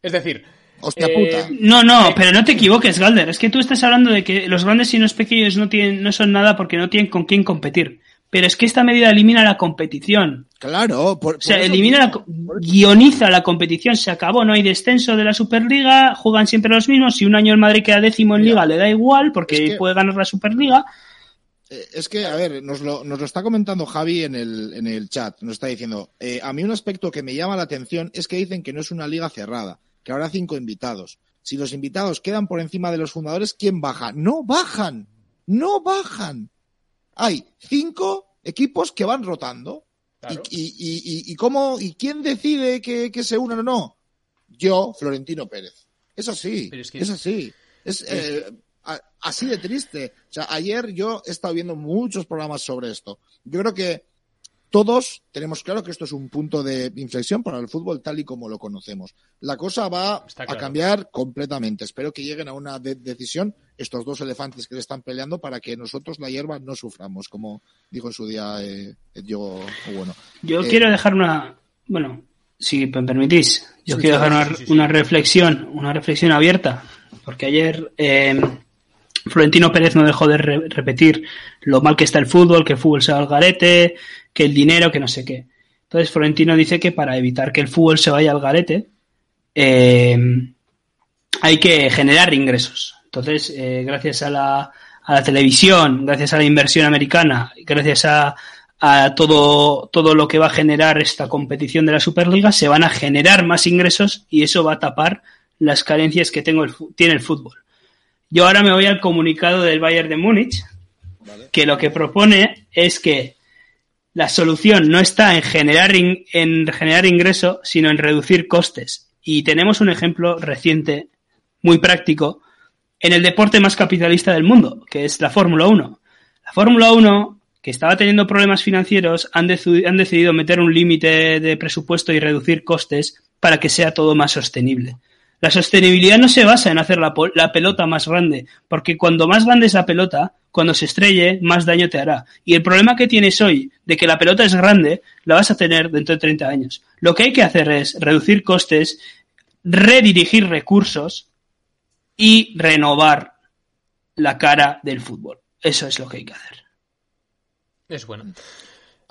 Es decir... Hostia eh, puta. No, no, pero no te equivoques, Galder. Es que tú estás hablando de que los grandes y los pequeños no tienen, no son nada porque no tienen con quién competir. Pero es que esta medida elimina la competición. Claro. Por, O sea, elimina la, guioniza la competición, se acabó, no hay descenso de la Superliga, juegan siempre los mismos. Si un año el Madrid queda décimo en Mira, Liga, le da igual porque es que- puede ganar la Superliga. Eh, Es que, a ver, nos lo, nos lo está comentando Javi en el, en el chat. Nos está diciendo, eh, a mí un aspecto que me llama la atención es que dicen que no es una liga cerrada, que habrá cinco invitados. Si los invitados quedan por encima de los fundadores, ¿quién baja? No bajan. No bajan. Hay cinco equipos que van rotando. Claro. ¿Y, y, y, y, cómo, y quién decide que, que se unan o no? Yo, Florentino Pérez. Es así. Pero es que- es así. Es, eh, así de triste. O sea, ayer yo he estado viendo muchos programas sobre esto. Yo creo que todos tenemos claro que esto es un punto de inflexión para el fútbol tal y como lo conocemos. La cosa va a cambiar completamente. Espero que lleguen a una de- decisión estos dos elefantes que le están peleando para que nosotros la hierba no suframos, como dijo en su día eh, Diego Bueno. Yo Eh, quiero dejar una, bueno, si me permitís, yo Sí, quiero dejar una, sí, sí, sí. una reflexión, una reflexión abierta, porque ayer eh, Florentino Pérez no dejó de re- repetir lo mal que está el fútbol, que el fútbol se va al garete, que el dinero, que no sé qué. Entonces Florentino dice que para evitar que el fútbol se vaya al garete, eh, hay que generar ingresos. Entonces, eh, gracias a la, a la televisión, gracias a la inversión americana, gracias a, a todo, todo lo que va a generar esta competición de la Superliga, se van a generar más ingresos y eso va a tapar las carencias que tengo el, tiene el fútbol. Yo ahora me voy al comunicado del Bayern de Múnich, ¿vale? que lo que propone es que la solución no está en generar, en generar ingreso, sino en reducir costes. Y tenemos un ejemplo reciente, muy práctico, en el deporte más capitalista del mundo, que es la Fórmula 1. La Fórmula 1, que estaba teniendo problemas financieros, han, decidido meter un límite de presupuesto y reducir costes para que sea todo más sostenible. La sostenibilidad no se basa en hacer la, la pelota más grande, porque cuando más grande es la pelota, cuando se estrelle, más daño te hará. Y el problema que tienes hoy de que la pelota es grande, la vas a tener dentro de 30 años. Lo que hay que hacer es reducir costes, redirigir recursos y renovar la cara del fútbol. Eso es lo que hay que hacer. Es bueno.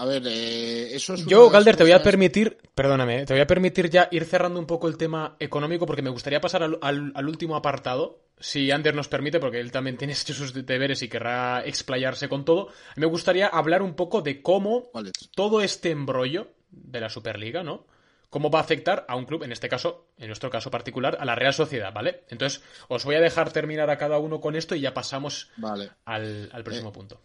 A ver, eh, eso es. Yo, Galder, te voy a permitir, perdóname, eh, te voy a permitir ya ir cerrando un poco el tema económico porque me gustaría pasar al, al- al último apartado, si Ander nos permite, porque él también tiene sus deberes y querrá explayarse con todo. Me gustaría hablar un poco de cómo todo este embrollo de la Superliga, ¿no? ¿Cómo va a afectar a un club, en este caso, en nuestro caso particular, a la Real Sociedad, ¿vale? Entonces, os voy a dejar terminar a cada uno con esto y ya pasamos Vale. al, al próximo Eh, punto.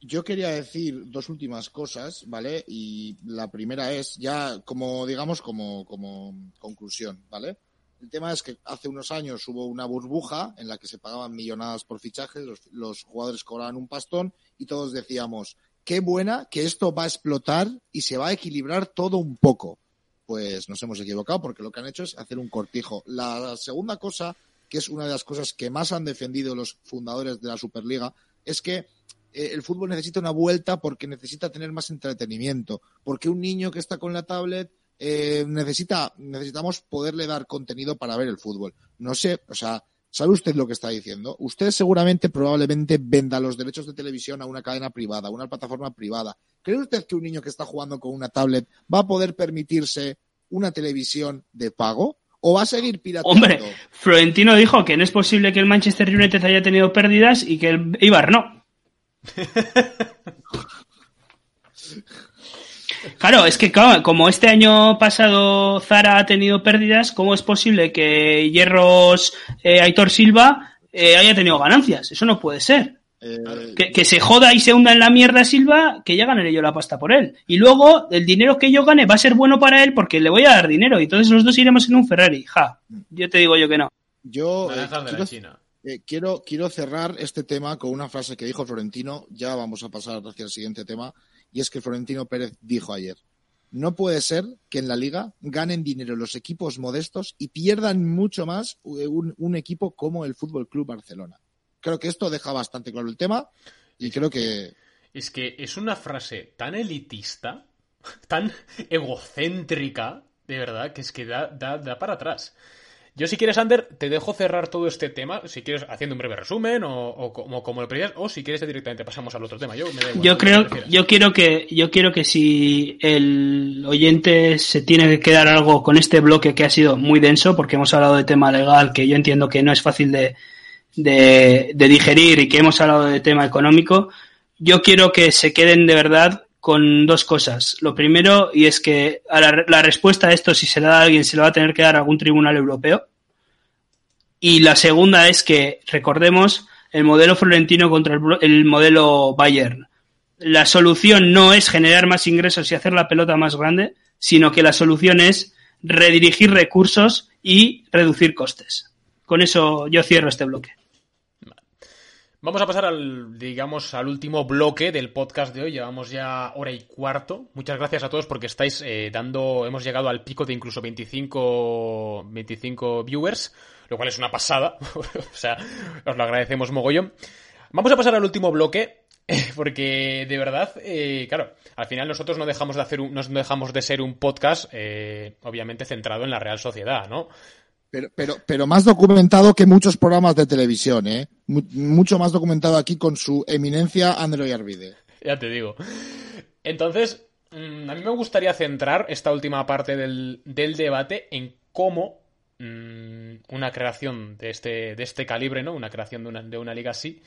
Yo quería decir dos últimas cosas, ¿vale? Y la primera es ya como, digamos, como, como conclusión, ¿vale? El tema es que hace unos años hubo una burbuja en la que se pagaban millonadas por fichajes, los, los jugadores cobraban un pastón y todos decíamos, qué buena que esto va a explotar y se va a equilibrar todo un poco. Pues nos hemos equivocado porque lo que han hecho es hacer un cortijo. La segunda cosa, que es una de las cosas que más han defendido los fundadores de la Superliga, es que el fútbol necesita una vuelta porque necesita tener más entretenimiento. Porque un niño que está con la tablet eh, necesita, necesitamos poderle dar contenido para ver el fútbol. No sé, o sea, ¿sabe usted lo que está diciendo? Usted seguramente, probablemente venda los derechos de televisión a una cadena privada, a una plataforma privada. ¿Cree usted que un niño que está jugando con una tablet va a poder permitirse una televisión de pago? ¿O va a seguir pirateando? Hombre, Florentino dijo que no es posible que el Manchester United haya tenido pérdidas y que el Ibar no. Claro, es que claro, como este año pasado Zara ha tenido pérdidas, ¿cómo es posible que Hierros eh, Aitor Silva eh, haya tenido ganancias? Eso no puede ser. Eh, Que, que se joda y se hunda en la mierda Silva, que ya ganaré yo la pasta por él. Y luego el dinero que yo gane va a ser bueno para él porque le voy a dar dinero. Y entonces los dos iremos en un Ferrari. Ja, yo te digo yo que no. yo eh, Naranjas de la quiero, China. Eh, quiero, quiero cerrar este tema con una frase que dijo Florentino. Ya vamos a pasar hacia el siguiente tema. Y es que Florentino Pérez dijo ayer. No puede ser que en la liga ganen dinero los equipos modestos y pierdan mucho más eh, un, un equipo como el Fútbol Club Barcelona. Creo que esto deja bastante claro el tema y creo que Es que es una frase tan elitista, tan egocéntrica, de verdad, que es que da, da, da para atrás. Yo, si quieres, Ander, te dejo cerrar todo este tema, si quieres, haciendo un breve resumen, o, o como, como lo prefieras, o si quieres, directamente pasamos al otro tema. Yo, me da igual, Yo lo que creo, yo quiero que, yo quiero que si el oyente se tiene que quedar algo con este bloque que ha sido muy denso, porque hemos hablado de tema legal, que yo entiendo que no es fácil de, de, de digerir y que hemos hablado de tema económico, yo quiero que se queden de verdad con dos cosas. Lo primero, y es que a la, la respuesta a esto, si se la da a alguien, se lo va a tener que dar a algún tribunal europeo. Y la segunda es que, recordemos, el modelo florentino contra el, modelo Bayern. La solución no es generar más ingresos y hacer la pelota más grande, sino que la solución es redirigir recursos y reducir costes. Con eso yo cierro este bloque. Vamos a pasar al, digamos, al último bloque del podcast de hoy. Llevamos ya hora y cuarto. Muchas gracias a todos porque estáis eh, dando, hemos llegado al pico de incluso 25, 25 viewers, lo cual es una pasada. o sea, os lo agradecemos mogollón. Vamos a pasar al último bloque. Porque de verdad, eh, claro, al final nosotros no dejamos de hacer un, no dejamos de ser un podcast, eh, obviamente centrado en la Real Sociedad, ¿no? Pero, pero, pero más documentado que muchos programas de televisión, ¿eh? Mu- mucho más documentado aquí con su eminencia Android Arvide. Ya te digo. Entonces, mm, a mí me gustaría centrar esta última parte del, del debate en cómo mm, una creación de este, de este calibre, ¿no? Una creación de una, de una liga así,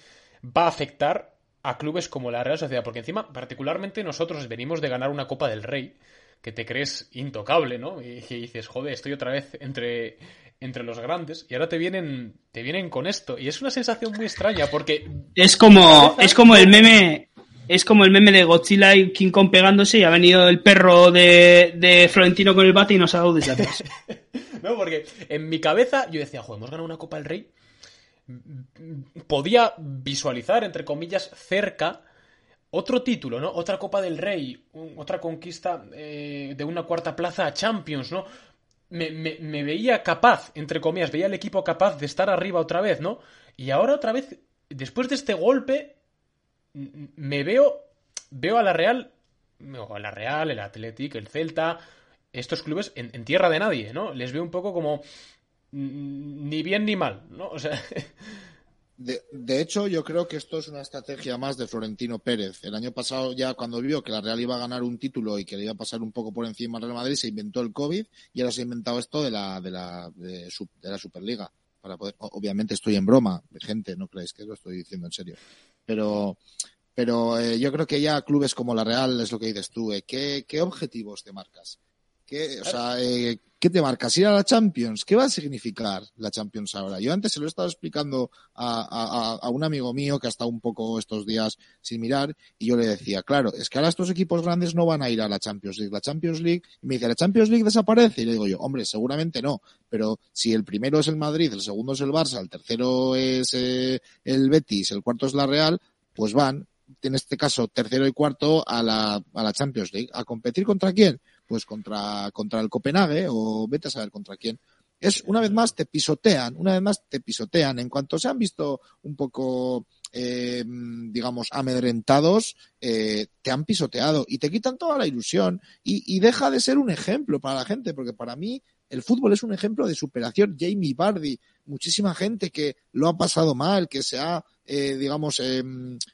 va a afectar a clubes como la Real Sociedad. Porque encima, particularmente nosotros venimos de ganar una Copa del Rey, que te crees intocable, ¿no? Y dices, joder, estoy otra vez entre, entre los grandes, y ahora te vienen, te vienen con esto. Y es una sensación muy extraña, porque Es como, es como el meme, es como el meme de Godzilla y King Kong pegándose y ha venido el perro de, de Florentino con el bate y nos ha dado desde atrás. No, porque en mi cabeza yo decía, joder, hemos ganado una Copa del Rey. Podía visualizar, entre comillas, cerca otro título, ¿no? Otra Copa del Rey, un- otra conquista eh, de una cuarta plaza a Champions, ¿no? Me, veía capaz, entre comillas, veía el equipo capaz de estar arriba otra vez, ¿no? Y ahora otra vez, después de este golpe, me veo, veo a la Real, o a la Real, el Athletic, el Celta, estos clubes en, en tierra de nadie, ¿no? Les veo un poco como mm, ni bien ni mal, ¿no? O sea, De, hecho, yo creo que esto es una estrategia más de Florentino Pérez. El año pasado, ya cuando vio que la Real iba a ganar un título y que le iba a pasar un poco por encima al Real Madrid, se inventó el COVID y ahora se ha inventado esto de la, de la, de, de la Superliga. Para poder, obviamente estoy en broma, gente, no creéis que lo estoy diciendo en serio. Pero, pero eh, yo creo que ya clubes como la Real es lo que dices tú. Eh, ¿qué, ¿Qué objetivos te marcas? ¿Qué, o sea, eh, ¿qué te marcas? ¿Ir a la Champions? ¿Qué va a significar la Champions ahora? Yo antes se lo he estado explicando a, a, a, un amigo mío que ha estado un poco estos días sin mirar y yo le decía, claro, es que ahora estos equipos grandes no van a ir a la Champions League. La Champions League, y me dice, ¿la Champions League desaparece? Y le digo yo, hombre, seguramente no, pero si el primero es el Madrid, el segundo es el Barça, el tercero es eh, el Betis, el cuarto es la Real, pues van, en este caso tercero y cuarto, a la, a la Champions League. ¿A competir contra quién? pues contra, contra el Copenhague o vete a saber contra quién. Es, una vez más, te pisotean, una vez más te pisotean. En cuanto se han visto un poco, eh, digamos, amedrentados, eh, te han pisoteado y te quitan toda la ilusión y, y deja de ser un ejemplo para la gente, porque para mí el fútbol es un ejemplo de superación. Jamie Bardi, muchísima gente que lo ha pasado mal, que se ha, eh, digamos, eh,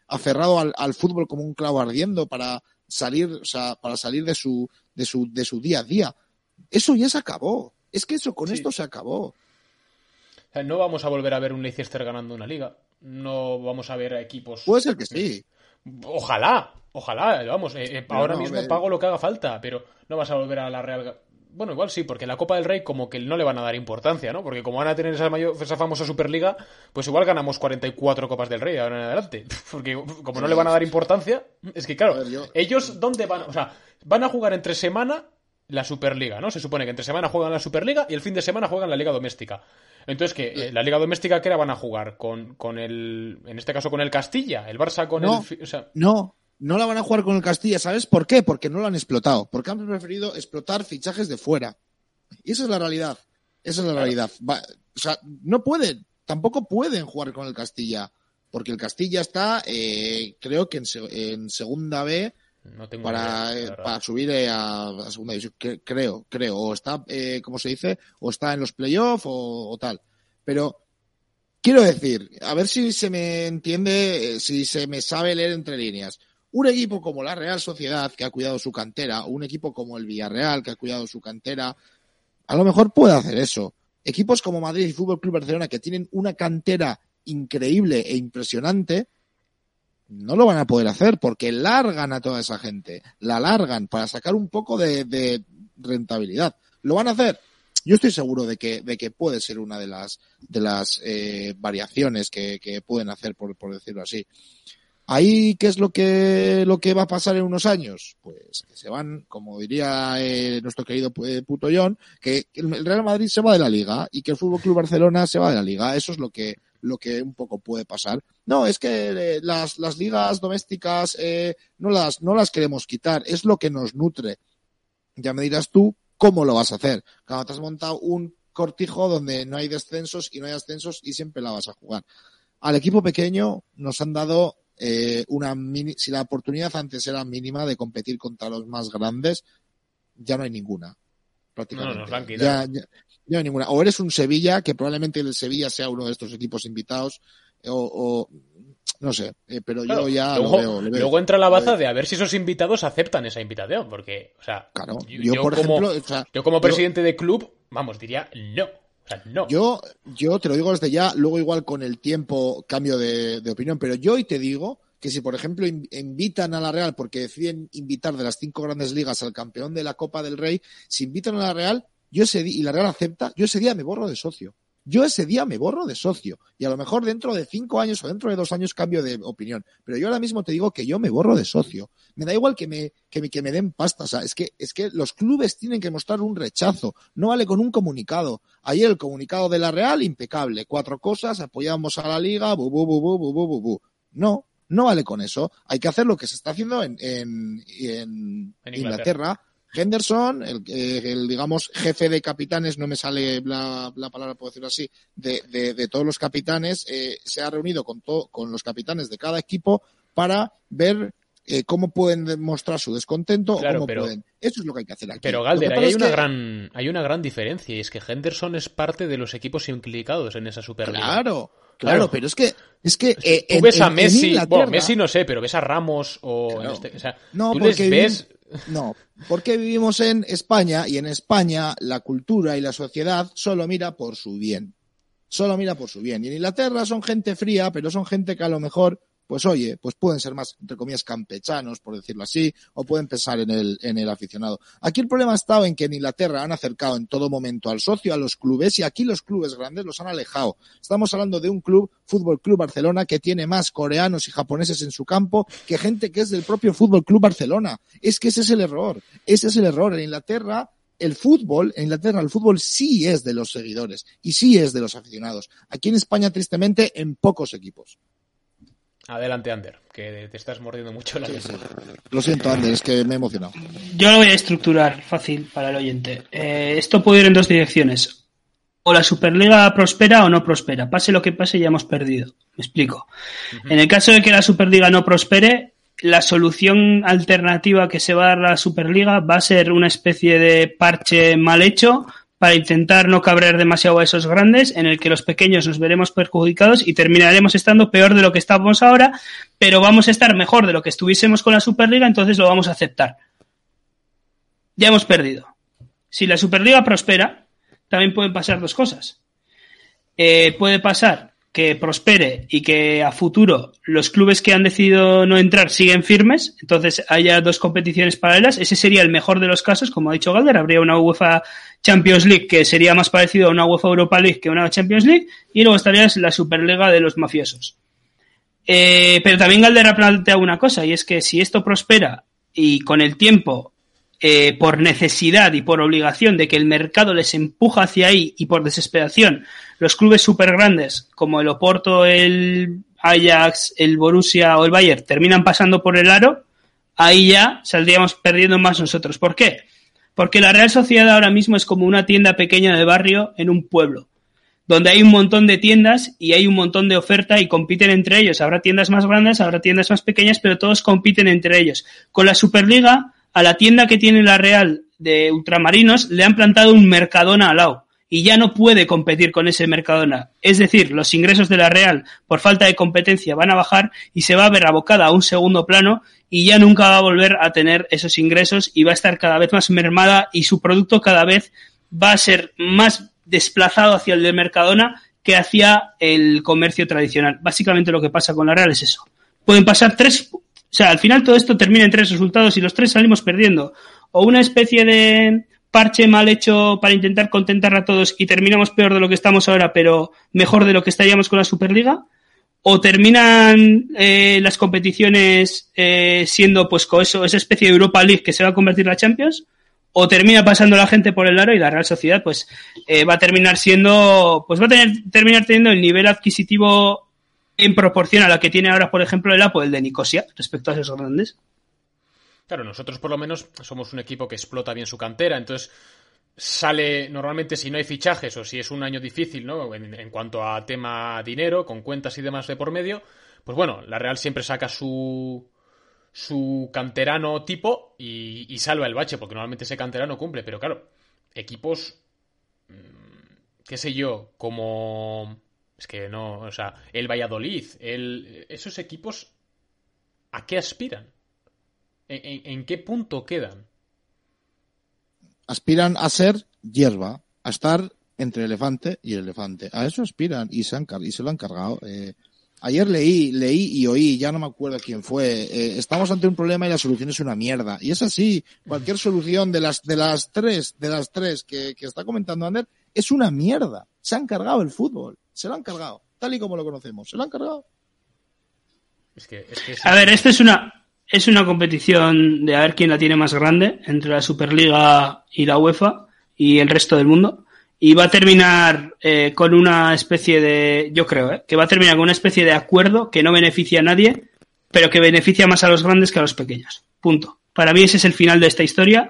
aferrado al, al, fútbol como un clavo ardiendo para salir, o sea, para salir de su, de su, de su día a día. Eso ya se acabó. Es que eso con sí. esto se acabó. O sea, no vamos a volver a ver un Leicester ganando una liga. No vamos a ver a equipos. Puede ser que sí. Ojalá, ojalá, vamos, eh, eh, ahora no, mismo pago lo que haga falta, pero no vas a volver a la Real. Bueno, igual sí, porque la Copa del Rey como que no le van a dar importancia, ¿no? Porque como van a tener esa, mayor, esa famosa Superliga, pues igual ganamos 44 Copas del Rey ahora en adelante. Porque como no le van a dar importancia, es que claro, ver, yo... ellos ¿dónde van? O sea, van a jugar entre semana la Superliga, ¿no? Se supone que entre semana juegan la Superliga y el fin de semana juegan la Liga Doméstica. Entonces, que eh, la Liga Doméstica, ¿qué era van a jugar? Con, con el. En este caso, con el Castilla. El Barça con no, el. O sea... No, no la van a jugar con el Castilla. ¿Sabes por qué? Porque no lo han explotado. Porque han preferido explotar fichajes de fuera. Y esa es la realidad. Esa es la realidad. Va, o sea, no pueden. Tampoco pueden jugar con el Castilla. Porque el Castilla está, eh, creo que en, en segunda B no tengo para, idea, para subir eh, a, a, segunda división, creo, creo, o está, eh, como se dice, o está en los playoffs o, o, tal. Pero quiero decir, a ver si se me entiende, eh, si se me sabe leer entre líneas. Un equipo como la Real Sociedad, que ha cuidado su cantera, un equipo como el Villarreal, que ha cuidado su cantera, a lo mejor puede hacer eso. Equipos como Madrid y Fútbol Club Barcelona, que tienen una cantera increíble e impresionante, no lo van a poder hacer porque largan a toda esa gente, la largan para sacar un poco de, rentabilidad. ¿Lo van a hacer? Yo estoy seguro de que, de que puede ser una de las, de las eh, variaciones que, pueden hacer, por decirlo así. Ahí, ¿qué es lo que, lo que va a pasar en unos años? Pues que se van, como diría eh, nuestro querido puto John, que el Real Madrid se va de la liga y que el Fútbol Club Barcelona se va de la liga. Eso es lo que, lo que un poco puede pasar. No, es que eh, las, las ligas domésticas eh, no, las, no las queremos quitar, es lo que nos nutre. Ya me dirás tú cómo lo vas a hacer. Cuando te has montado un cortijo donde no hay descensos y no hay ascensos y siempre la vas a jugar. Al equipo pequeño nos han dado eh, una mini, si la oportunidad antes era mínima de competir contra los más grandes, ya no hay ninguna. Prácticamente. No, nos ya, ya, ya, no hay ninguna. O eres un Sevilla, que probablemente el Sevilla sea uno de estos equipos invitados, o, o no sé, eh, pero claro, yo ya luego, lo veo, lo veo. Luego entra la baza de a ver si esos invitados aceptan esa invitación, porque, o sea, claro, yo, yo, por como, ejemplo, o sea, yo como presidente yo, de club, vamos, diría no. Yo, yo te lo digo desde ya, luego igual con el tiempo cambio de, opinión, pero yo hoy te digo que si, por ejemplo, invitan a la Real, porque deciden invitar de las cinco grandes ligas al campeón de la Copa del Rey, si invitan a la Real, yo ese y la Real acepta, yo ese día me borro de socio. Yo ese día me borro de socio. Y a lo mejor dentro de cinco años o dentro de dos años cambio de opinión. Pero yo ahora mismo te digo que yo me borro de socio. Me da igual que me, que me, que me den pasta. O sea, es que, es que los clubes tienen que mostrar un rechazo. No vale con un comunicado. Ayer el comunicado de la Real, impecable. Cuatro cosas, apoyamos a la liga, bu, bu, bu, bu, bu, bu, bu. No, no vale con eso. Hay que hacer lo que se está haciendo en, en, en, en Inglaterra. Inglaterra. Henderson, el, el, digamos, jefe de capitanes, no me sale la, la palabra, puedo decirlo así, de, de, de todos los capitanes, eh, se ha reunido con, to, con los capitanes de cada equipo para ver eh, cómo pueden demostrar su descontento claro, o cómo pero, pueden. Eso es lo que hay que hacer aquí. Pero Galder, hay una, que... gran, hay una gran diferencia y es que Henderson es parte de los equipos implicados en esa Superliga. Claro. Claro, pero es que es que, eh, tú en- ves a en- Messi, bueno, Messi no sé, pero ves a Ramos o, Claro. este- o sea, No, tú les ves, no, porque vivimos en España y en España la cultura y la sociedad solo mira por su bien. Solo mira por su bien. Y en Inglaterra son gente fría, pero son gente que a lo mejor, pues oye, pues pueden ser más, entre comillas, campechanos, por decirlo así, o pueden pensar en el, en el aficionado. Aquí el problema ha estado en que en Inglaterra han acercado en todo momento al socio, a los clubes, y aquí los clubes grandes los han alejado. Estamos hablando de un club, Fútbol Club Barcelona, que tiene más coreanos y japoneses en su campo que gente que es del propio Fútbol Club Barcelona. Es que ese es el error. Ese es el error. En Inglaterra, el fútbol, en Inglaterra, el fútbol sí es de los seguidores y sí es de los aficionados. Aquí en España, tristemente, en pocos equipos. Adelante Ander, que te estás mordiendo mucho la lengua. Lo siento, Ander, es que me he emocionado. Yo lo voy a estructurar fácil para el oyente. Eh, esto puede ir en dos direcciones. O la Superliga prospera o no prospera. Pase lo que pase, ya hemos perdido. Me explico. En el caso de que la Superliga no prospere, la solución alternativa que se va a dar a la Superliga va a ser una especie de parche mal hecho para intentar no cabrear demasiado a esos grandes, en el que los pequeños nos veremos perjudicados y terminaremos estando peor de lo que estamos ahora, pero vamos a estar mejor de lo que estuviésemos con la Superliga, entonces lo vamos a aceptar. Ya hemos perdido. Si la Superliga prospera, también pueden pasar dos cosas. Eh, puede pasar que prospere y que a futuro los clubes que han decidido no entrar siguen firmes, entonces haya dos competiciones paralelas. Ese sería el mejor de los casos, como ha dicho Galder, habría una UEFA Champions League que sería más parecido a una UEFA Europa League que una Champions League, y luego estaría la Superliga de los mafiosos. Eh, pero también Galder ha planteado una cosa, y es que si esto prospera y con el tiempo eh, por necesidad y por obligación de que el mercado les empuja hacia ahí y por desesperación, los clubes súper grandes como el Oporto, el Ajax, el Borussia o el Bayern terminan pasando por el aro, ahí ya saldríamos perdiendo más nosotros. ¿Por qué? Porque la Real Sociedad ahora mismo es como una tienda pequeña de barrio en un pueblo, donde hay un montón de tiendas y hay un montón de oferta y compiten entre ellos. Habrá tiendas más grandes, habrá tiendas más pequeñas, pero todos compiten entre ellos. Con la Superliga, a la tienda que tiene la Real de Ultramarinos le han plantado un Mercadona al lado y ya no puede competir con ese Mercadona. Es decir, los ingresos de la Real por falta de competencia van a bajar y se va a ver abocada a un segundo plano y ya nunca va a volver a tener esos ingresos y va a estar cada vez más mermada y su producto cada vez va a ser más desplazado hacia el de Mercadona que hacia el comercio tradicional. Básicamente lo que pasa con la Real es eso. Pueden pasar tres, o sea, al final todo esto termina en tres resultados y los tres salimos perdiendo. O una especie de parche mal hecho para intentar contentar a todos y terminamos peor de lo que estamos ahora, pero mejor de lo que estaríamos con la Superliga. O terminan eh, las competiciones eh, siendo pues con eso, esa especie de Europa League que se va a convertir en la Champions, o termina pasando la gente por el aro y la Real Sociedad pues eh, va a terminar siendo, pues va a tener, terminar teniendo el nivel adquisitivo en proporción a la que tiene ahora, por ejemplo, el Apo, el de Nicosia, respecto a esos grandes. Claro, nosotros por lo menos somos un equipo que explota bien su cantera, entonces sale normalmente si no hay fichajes o si es un año difícil, ¿no? En, cuanto a tema dinero, con cuentas y demás de por medio, pues bueno, la Real siempre saca su su canterano tipo y, salva el bache, porque normalmente ese canterano cumple, pero claro, equipos, mmm, qué sé yo, como es que no, o sea, el Valladolid, el, esos equipos, ¿a qué aspiran? ¿En, qué punto quedan? Aspiran a ser hierba, a estar entre el elefante y el elefante. A eso aspiran y se, han, y se lo han cargado. Eh, ayer leí, leí y oí, ya no me acuerdo quién fue. Eh, estamos ante un problema y la solución es una mierda. Y es así. Cualquier solución de las de las tres, de las tres que, que está comentando Ander, es una mierda. Se han cargado el fútbol. Se lo han cargado. Tal y como lo conocemos. Se lo han cargado. Es que, es que a ver, esta es una, es una competición de a ver quién la tiene más grande entre la Superliga y la UEFA y el resto del mundo. Y va a terminar eh, con una especie de, yo creo, eh, que va a terminar con una especie de acuerdo que no beneficia a nadie, pero que beneficia más a los grandes que a los pequeños. Punto. Para mí ese es el final de esta historia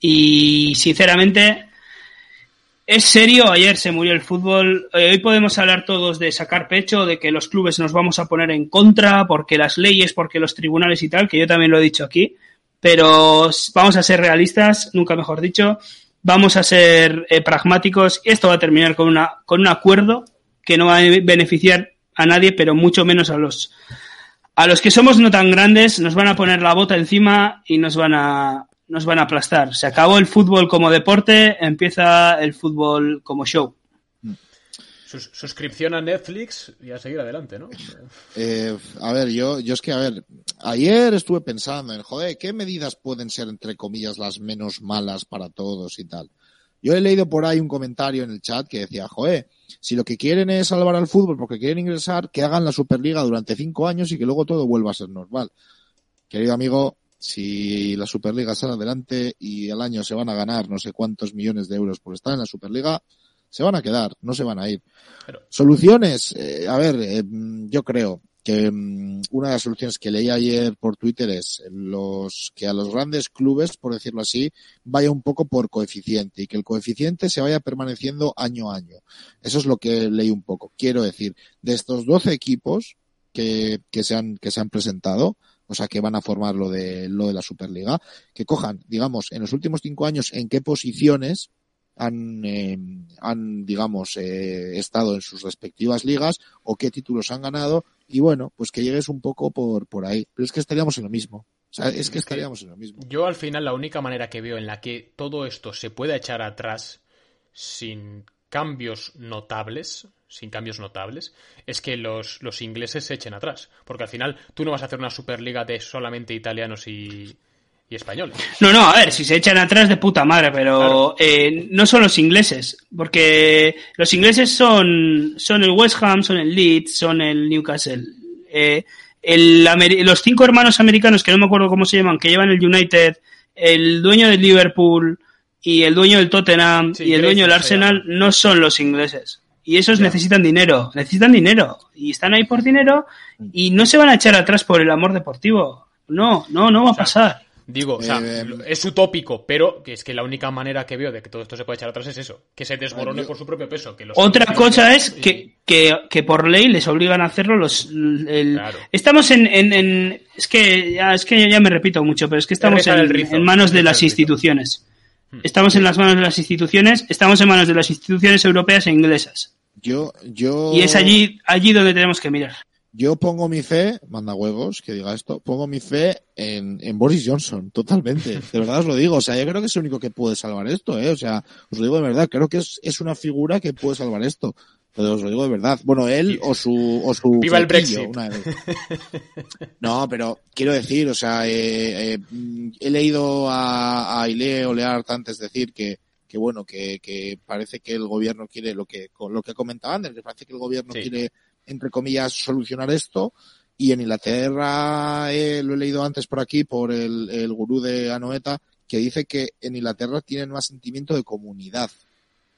y sinceramente es serio. Ayer se murió el fútbol. Eh, hoy podemos hablar todos de sacar pecho, de que los clubes nos vamos a poner en contra, porque las leyes, porque los tribunales y tal, que yo también lo he dicho aquí. Pero vamos a ser realistas, nunca mejor dicho. Vamos a ser eh, pragmáticos. Esto va a terminar con, una, con un acuerdo que no va a beneficiar a nadie, pero mucho menos a los a los que somos no tan grandes nos van a poner la bota encima y nos van a nos van a aplastar. Se acabó el fútbol como deporte, empieza el fútbol como show. Sus- suscripción a Netflix y a seguir adelante, ¿no? Eh, a ver, yo, yo es que, a ver, ayer estuve pensando en, joder, ¿qué medidas pueden ser, entre comillas, las menos malas para todos y tal? Yo he leído por ahí un comentario en el chat que decía, joder, si lo que quieren es salvar al fútbol porque quieren ingresar, que hagan la Superliga durante cinco años y que luego todo vuelva a ser normal. Querido amigo, si la Superliga sale adelante y al año se van a ganar no sé cuántos millones de euros por estar en la Superliga, se van a quedar, no se van a ir. Pero- Soluciones, eh, a ver, eh, yo creo que mm, una de las soluciones que leí ayer por Twitter es los que a los grandes clubes, por decirlo así, vaya un poco por coeficiente y que el coeficiente se vaya permaneciendo año a año. Eso es lo que leí un poco. Quiero decir, de estos 12 equipos que, que se han, que se han presentado, o sea, que van a formar lo de, lo de la Superliga, que cojan, digamos, en los últimos cinco años en qué posiciones han, eh, han digamos, eh, estado en sus respectivas ligas o qué títulos han ganado y bueno, pues que llegues un poco por, por ahí. Pero es que estaríamos en lo mismo. O sea, es que estaríamos en lo mismo. Yo al final la única manera que veo en la que todo esto se pueda echar atrás sin cambios notables, sin cambios notables, es que los, los ingleses se echen atrás. Porque al final tú no vas a hacer una Superliga de solamente italianos y, y españoles. No, no, a ver, si se echan atrás de puta madre, pero eh, no son los ingleses, porque los ingleses son, son el West Ham, son el Leeds, son el Newcastle. Eh, el los cinco hermanos americanos, que no me acuerdo cómo se llaman, que llevan el United, el dueño del Liverpool y el dueño del Tottenham Sí, y el dueño del Arsenal, no son los ingleses. Y esos necesitan dinero, necesitan dinero. Y están ahí por dinero y no se van a echar atrás por el amor deportivo. No, no, no va a sea, pasar. Digo, o sea, Eh, es utópico, pero que es que la única manera que veo de que todo esto se pueda echar atrás es eso, que se desmorone Yo- por su propio peso. Que los Otra cosa es y- que, que, que por ley les obligan a hacerlo los el- Claro. estamos en, en, en- es que ya, es que ya me repito mucho pero es que estamos en, rizo, en manos de las instituciones estamos en las manos de las instituciones estamos en manos de las instituciones europeas e inglesas Yo, yo. y es allí allí donde tenemos que mirar Yo pongo mi fe, manda huevos que diga esto, pongo mi fe en, en Boris Johnson, totalmente. De verdad os lo digo. O sea, yo creo que es el único que puede salvar esto, ¿eh? O sea, os lo digo de verdad. Creo que es, es una figura que puede salvar esto. Pero os lo digo de verdad. Bueno, él o su, o su Viva el Brexit. una de- No, pero quiero decir, o sea, eh, eh, he leído a, a Ile Oleart antes decir que, que bueno, que, que parece que el gobierno quiere lo que, con lo que comentaba antes, que parece que el gobierno Sí. quiere, entre comillas, solucionar esto. Y en Inglaterra, eh, lo he leído antes por aquí, por el, el gurú de Anoeta, que dice que en Inglaterra tienen más sentimiento de comunidad.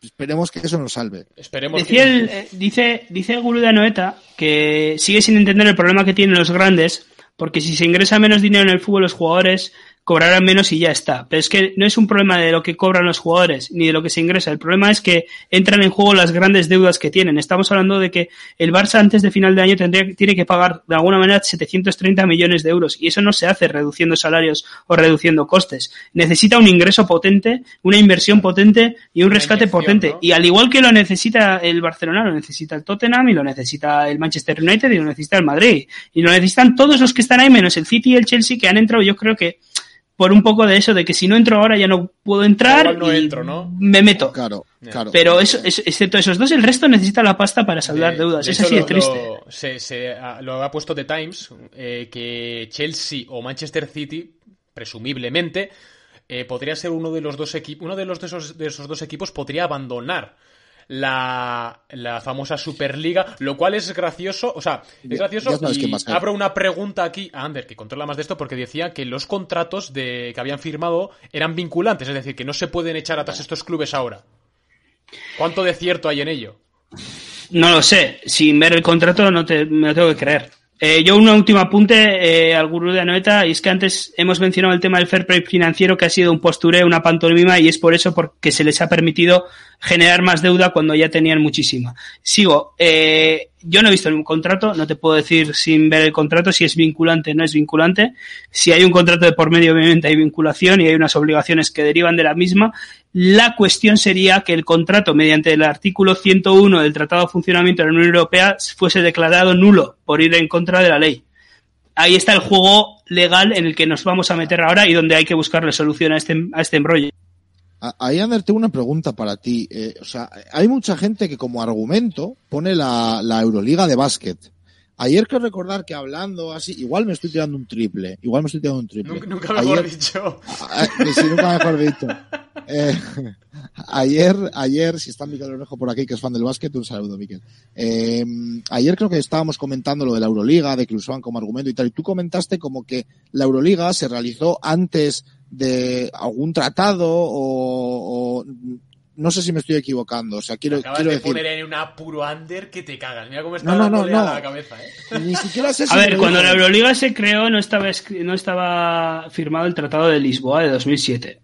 Esperemos que eso nos salve. Esperemos Decía que... el- eh, dice, dice el gurú de Anoeta que sigue sin entender el problema que tienen los grandes, porque si se ingresa menos dinero en el fútbol, los jugadores cobrarán menos y ya está. Pero es que no es un problema de lo que cobran los jugadores, ni de lo que se ingresa. El problema es que entran en juego las grandes deudas que tienen. Estamos hablando de que el Barça antes de final de año tendría, tiene que pagar de alguna manera 730 millones de euros. Y eso no se hace reduciendo salarios o reduciendo costes. Necesita un ingreso potente, una inversión potente y un rescate potente. ¿no? Y al igual que lo necesita el Barcelona, lo necesita el Tottenham y lo necesita el Manchester United y lo necesita el Madrid. Y lo necesitan todos los que están ahí, menos el City y el Chelsea, que han entrado, yo creo que por un poco de eso, de que si no entro ahora ya no puedo entrar Igual no y entro, ¿no? me meto. Claro, Ya. claro. Pero eso, es- excepto esos dos, el resto necesita la pasta para saldar De- deudas. de Es de triste. lo- se, se ha- lo ha puesto The Times, eh, que Chelsea o Manchester City, presumiblemente, eh, podría ser uno de los dos equipos, uno de los de esos, de esos dos equipos podría abandonar la, la famosa Superliga, lo cual es gracioso, o sea, es gracioso ya y abro una pregunta aquí a Ander, que controla más de esto, porque decía que los contratos de, que habían firmado eran vinculantes, es decir, que no se pueden echar atrás estos clubes ahora. ¿Cuánto de cierto hay en ello? No lo sé. Sin ver el contrato no te, me lo tengo que creer. Eh, yo un último apunte eh, al gurú de Anoeta, y es que antes hemos mencionado el tema del fair play financiero, que ha sido un postureo, una pantomima, y es por eso porque se les ha permitido generar más deuda cuando ya tenían muchísima. Sigo. Eh, yo no he visto ningún contrato, no te puedo decir sin ver el contrato si es vinculante o no es vinculante. Si hay un contrato de por medio, obviamente hay vinculación y hay unas obligaciones que derivan de la misma. La cuestión sería que el contrato, mediante el artículo 101 del Tratado de Funcionamiento de la Unión Europea, fuese declarado nulo por ir en contra de la ley. Ahí está el juego legal en el que nos vamos a meter ahora y donde hay que buscarle solución a este, a este embrollo. Ahí, Ander, tengo una pregunta para ti. Eh, o sea, hay mucha gente que como argumento pone la, la Euroliga de básquet. Ayer quiero recordar que hablando así, igual me estoy tirando un triple, igual me estoy tirando un triple. Nunca, nunca mejor ayer, dicho. A, sí, nunca mejor dicho. Eh, ayer, ayer, si está Miquel Orejo por aquí, que es fan del básquet, un saludo, Miquel. Eh, ayer creo que estábamos comentando lo de la Euroliga, de que lo usaban como argumento y tal, y tú comentaste como que la Euroliga se realizó antes de algún tratado o, o no sé si me estoy equivocando. O sea, quiero, Acabas quiero de decir. poner en un apuro under que te cagas. Mira cómo está No, no, no, dándole no. a la cabeza, ¿eh? Ni siquiera sé si A ver, cuando la Euroliga se creó no estaba, no estaba firmado el Tratado de Lisboa de 2007.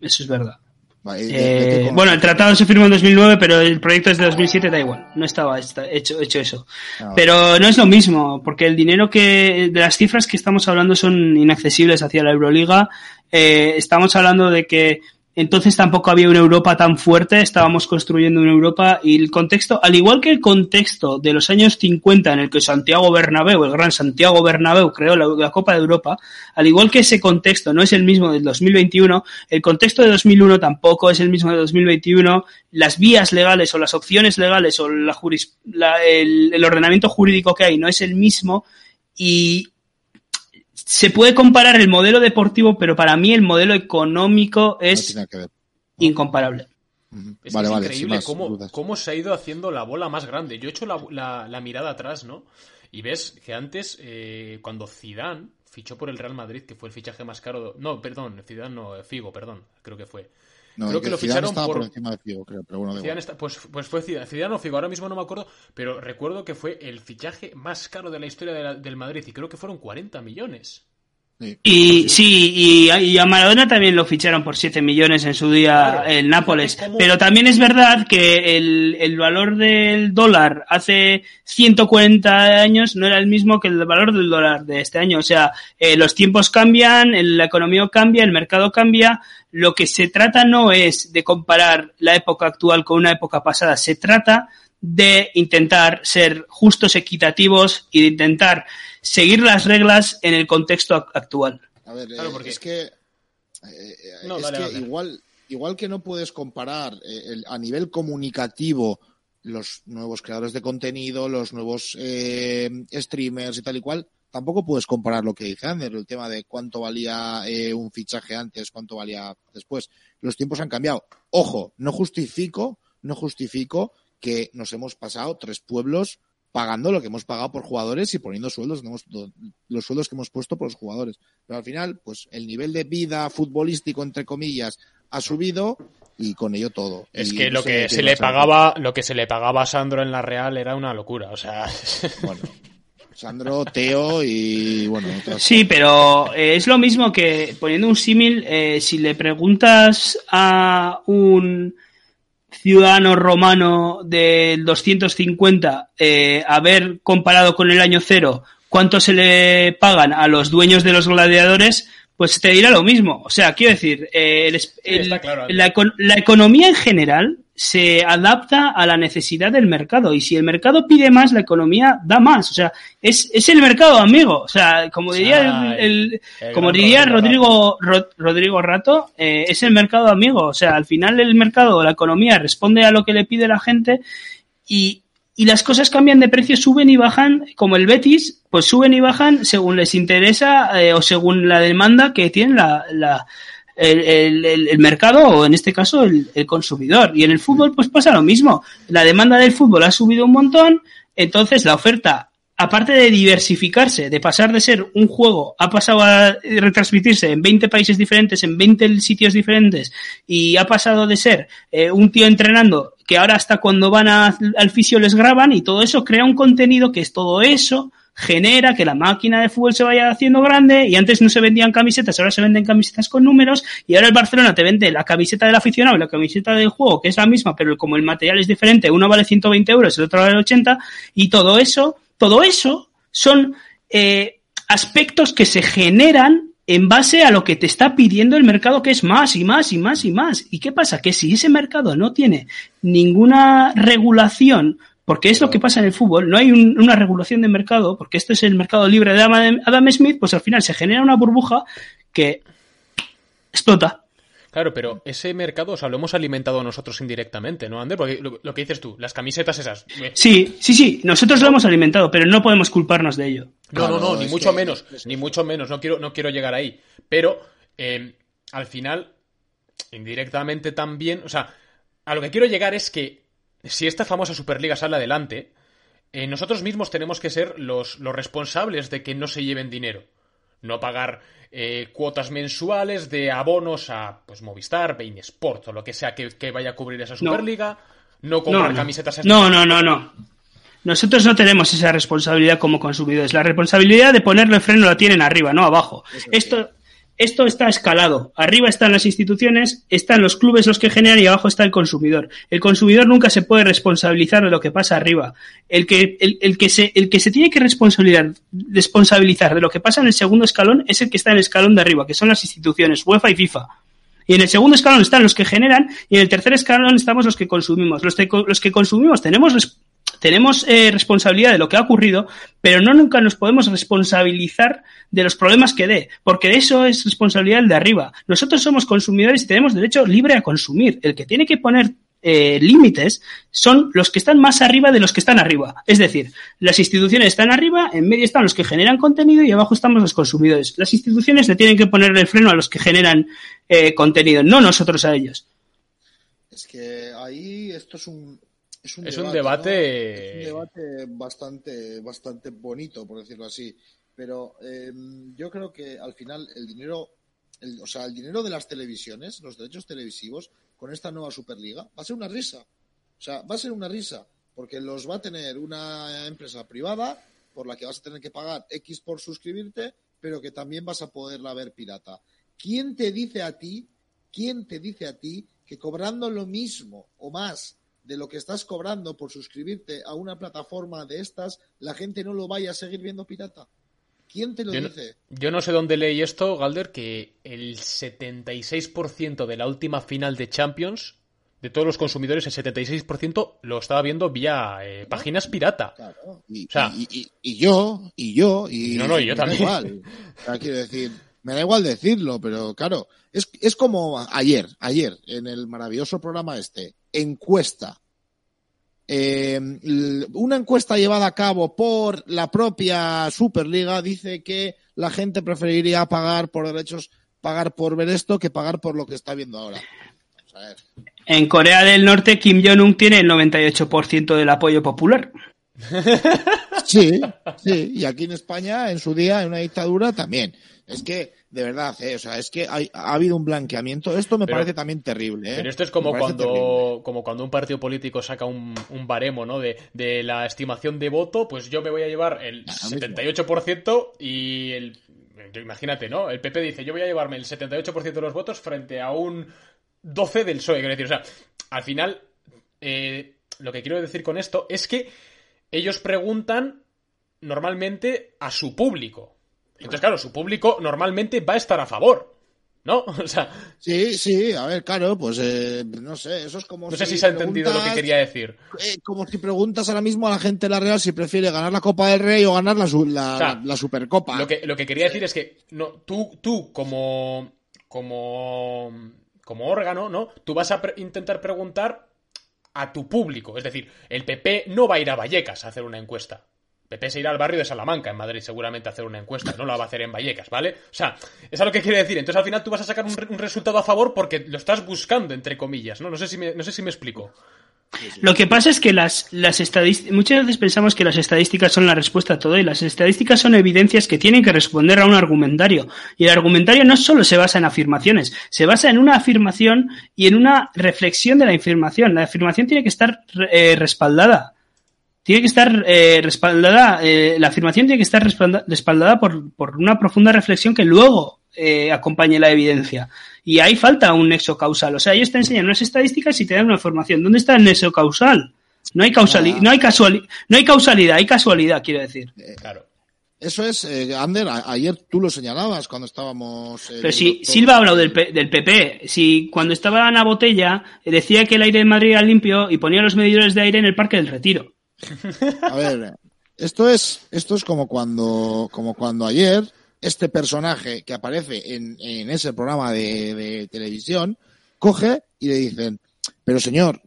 Eso es verdad. Vale, Eh, bueno, el tratado se firmó en 2009, pero el proyecto es de 2007, da igual. No estaba esta- hecho, hecho eso. Ah. Pero no es lo mismo, porque el dinero que, de las cifras que estamos hablando son inaccesibles hacia la Euroliga. Eh, estamos hablando de que entonces tampoco había una Europa tan fuerte, estábamos construyendo una Europa y el contexto, al igual que el contexto de los años 50 en el que Santiago Bernabéu, el gran Santiago Bernabéu creó la, Copa de Europa, al igual que ese contexto no es el mismo del 2021, el contexto de 2001 tampoco es el mismo de 2021, las vías legales o las opciones legales o la juris- la- el ordenamiento jurídico que hay no es el mismo y se puede comparar el modelo deportivo, pero para mí el modelo económico es tiene que ver. incomparable. Es, vale, que es vale, increíble cómo, cómo se ha ido haciendo la bola más grande. Yo he hecho la, la- la mirada atrás, ¿no? Y ves que antes, eh, cuando Zidane fichó por el Real Madrid, que fue el fichaje más caro... No, perdón, Zidane no, Figo, perdón, creo que fue. No, creo que lo Zidane ficharon por- por encima de Figo, creo, pero bueno, Zidane está- pues, pues fue Zidane, Zidane o Figo, ahora mismo no me acuerdo, pero recuerdo que fue el fichaje más caro de la historia de la- del Madrid y creo que fueron 40 millones. Sí. Y sí, y, y a Maradona también lo ficharon por 7 millones en su día Claro. el Nápoles. Pero también es verdad que el, el valor del dólar hace 140 años no era el mismo que el valor del dólar de este año. O sea, eh, los tiempos cambian, el- la economía cambia, el mercado cambia. Lo que se trata no es de comparar la época actual con una época pasada, se trata de intentar ser justos, equitativos y de intentar seguir las reglas en el contexto ac- actual. A ver, Claro, eh, porque- es que, eh, eh, No, es dale, que dale. igual, igual que no puedes comparar eh, el- a nivel comunicativo los nuevos creadores de contenido, los nuevos eh, streamers y tal y cual, tampoco puedes comparar lo que dice Ander, el tema de cuánto valía eh, un fichaje antes, cuánto valía después. Los tiempos han cambiado. Ojo, no justifico, no justifico que nos hemos pasado tres pueblos pagando lo que hemos pagado por jugadores y poniendo sueldos, los sueldos que hemos puesto por los jugadores. Pero al final, pues el nivel de vida futbolístico, entre comillas, ha subido y con ello todo. Es Y que no lo sé que se le pagaba, lo que se le pagaba a Sandro en la Real era una locura, o sea, Bueno, Sandro, Teo y bueno, otras- Sí, pero eh, es lo mismo que poniendo un símil, eh, si le preguntas a un ciudadano romano del 250 eh, haber comparado con el año cero cuánto se le pagan a los dueños de los gladiadores, pues te dirá lo mismo. O sea, quiero decir, eh, el claro. la economía en general se adapta a la necesidad del mercado y si el mercado pide más, la economía da más. O sea, es, es el mercado, amigo. O sea, como diría el, el- el como diría Rodrigo Rodrigo Ro- Rodrigo Rato, eh, es el mercado, amigo. O sea, al final el mercado, la economía responde a lo que le pide la gente y, y las cosas cambian de precio, suben y bajan, como el Betis, pues suben y bajan según les interesa eh, o según la demanda que tiene la, la- el, el- el- mercado o en este caso el, el consumidor. Y en el fútbol pues pasa lo mismo. La demanda del fútbol ha subido un montón, entonces la oferta, aparte de diversificarse, de pasar de ser un juego, ha pasado a retransmitirse en 20 países diferentes, en 20 sitios diferentes, y ha pasado de ser eh, un tío entrenando que ahora hasta cuando van al fisio les graban y todo eso crea un contenido que es todo eso genera que la máquina de fútbol se vaya haciendo grande y antes no se vendían camisetas, ahora se venden camisetas con números y ahora el Barcelona te vende la camiseta del aficionado y la camiseta del juego, que es la misma, pero como el material es diferente, uno vale 120 euros, el otro vale 80 y todo eso, todo eso son eh, aspectos que se generan en base a lo que te está pidiendo el mercado, que es más y más y más y más. ¿Y qué pasa? Que si ese mercado no tiene ninguna regulación, porque es lo que pasa en el fútbol, no hay un, una regulación de mercado, porque esto es el mercado libre de Adam, Adam Smith, pues al final se genera una burbuja que explota. Claro, pero ese mercado, o sea, lo hemos alimentado nosotros indirectamente, ¿no, Ander? Porque lo, lo que dices tú, las camisetas esas. eh, Sí, sí, sí, nosotros lo hemos alimentado, pero no podemos culparnos de ello. No, no, no, ni mucho que- menos, ni mucho menos, no quiero, no quiero llegar ahí. Pero, eh, al final, indirectamente también, o sea, a lo que quiero llegar es que si esta famosa Superliga sale adelante, eh, nosotros mismos tenemos que ser los, los responsables de que no se lleven dinero. No pagar eh, cuotas mensuales de abonos a pues Movistar, Bein Sport o lo que sea que, que vaya a cubrir esa. Superliga. No comprar no, no. camisetas No, no, no, no. Nosotros no tenemos esa responsabilidad como consumidores. La responsabilidad de ponerle freno la tienen arriba, no abajo. Esto, esto está escalado. Arriba están las instituciones, están los clubes los que generan y abajo está el consumidor. El consumidor nunca se puede responsabilizar de lo que pasa arriba. El que, el, el que, se, el que se tiene que responsabilizar, responsabilizar de lo que pasa en el segundo escalón es el que está en el escalón de arriba, que son las instituciones UEFA y FIFA. Y en el segundo escalón están los que generan y en el tercer escalón estamos los que consumimos. Los, que- los que consumimos tenemos, tenemos eh, responsabilidad de lo que ha ocurrido, pero no nunca nos podemos responsabilizar de los problemas que dé, porque eso es responsabilidad del de arriba. Nosotros somos consumidores y tenemos derecho libre a consumir. El que tiene que poner eh, límites son los que están más arriba de los que están arriba. Es decir, las instituciones están arriba, en medio están los que generan contenido y abajo estamos los consumidores. Las instituciones le tienen que poner el freno a los que generan eh, contenido, no nosotros a ellos. Es que ahí esto es un es un Es un debate, debate- ¿no? Es un debate bastante bastante bonito por decirlo así, pero eh, yo creo que al final el dinero el- o sea, el dinero de las televisiones, los derechos televisivos con esta nueva Superliga va a ser una risa. O sea, va a ser una risa porque los va a tener una empresa privada por la que vas a tener que pagar X por suscribirte, pero que también vas a poderla ver pirata. ¿Quién te dice a ti ¿quién te dice a ti que cobrando lo mismo o más de lo que estás cobrando por suscribirte a una plataforma de estas, la gente no lo vaya a seguir viendo pirata? ¿Quién te lo Yo no, dice? yo no sé dónde leí esto, Galder, que el 76% de la última final de Champions, de todos los consumidores, el 76% lo estaba viendo vía eh, páginas pirata. Claro. Y, O sea- y- y- y yo, y yo, y No, no, y yo me da también. igual. O sea, quiero decir, me da igual decirlo, pero claro, es, es como ayer, ayer, en el maravilloso programa este, encuesta. Eh, una encuesta llevada a cabo por la propia Superliga dice que la gente preferiría pagar por derechos, pagar por ver esto que pagar por lo que está viendo ahora. Vamos a ver. En Corea del Norte, Kim Jong-un tiene el 98% del apoyo popular. Sí, sí, y aquí en España, en su día, en una dictadura, también. Es que, de verdad, eh, o sea, es que hay- ha habido un blanqueamiento. Esto me Pero- parece también terrible. ¿eh? Pero esto es como terrible. cuando, como cuando un partido político saca un, un baremo, ¿no? De, de la estimación de voto, pues yo me voy a llevar el Ah, mismo. 78% y el... Imagínate, ¿no? El PP dice, yo voy a llevarme el 78% de los votos frente a un 12 del PSOE. Quiero decir, o sea, al final, eh, lo que quiero decir con esto es que ellos preguntan normalmente a su público. Entonces, claro, su público normalmente va a estar a favor, ¿no? O sea, Sí, sí, a ver, claro, pues eh, no sé, eso es como. no sé si se ha entendido lo que quería decir. eh, como si preguntas ahora mismo a la gente de la Real si prefiere ganar la Copa del Rey o ganar la, su- la, O sea, la Supercopa. Lo que, lo que quería decir es que no, tú, tú como, como, como órgano, ¿no? Tú vas a pre- intentar preguntar a tu público. Es decir, el PP no va a ir a Vallecas a hacer una encuesta. PP se irá al barrio de Salamanca, en Madrid, seguramente a hacer una encuesta. No la va a hacer en Vallecas, ¿vale? O sea, es a lo que quiere decir. Entonces, al final tú vas a sacar un resultado a favor porque lo estás buscando, entre comillas, ¿no? No sé si me, no sé si me explico. Lo que pasa es que las, las estadísticas, muchas veces pensamos que las estadísticas son la respuesta a todo y las estadísticas son evidencias que tienen que responder a un argumentario. Y el argumentario no solo se basa en afirmaciones, se basa en una afirmación y en una reflexión de la afirmación. La afirmación tiene que estar eh, respaldada. Tiene que estar eh, respaldada, eh, la afirmación tiene que estar respalda- respaldada por, por una profunda reflexión que luego eh, acompañe la evidencia. Y ahí falta un nexo causal. O sea, ellos te enseñan unas estadísticas y te dan una información. ¿Dónde está el nexo causal? No hay, causali Ah. no hay, casuali no hay causalidad, hay casualidad, quiero decir. Claro. Eso es, eh, Ander, a- ayer tú lo señalabas cuando estábamos... eh, Pero si. Silva ha hablado del, P- del PP, si cuando estaba Ana Botella eh, decía que el aire en Madrid era limpio y ponía los medidores de aire en el Parque del Retiro. A ver, esto es, esto es como cuando, como cuando ayer este personaje que aparece en, en ese programa de, televisión coge y le dicen, pero señor,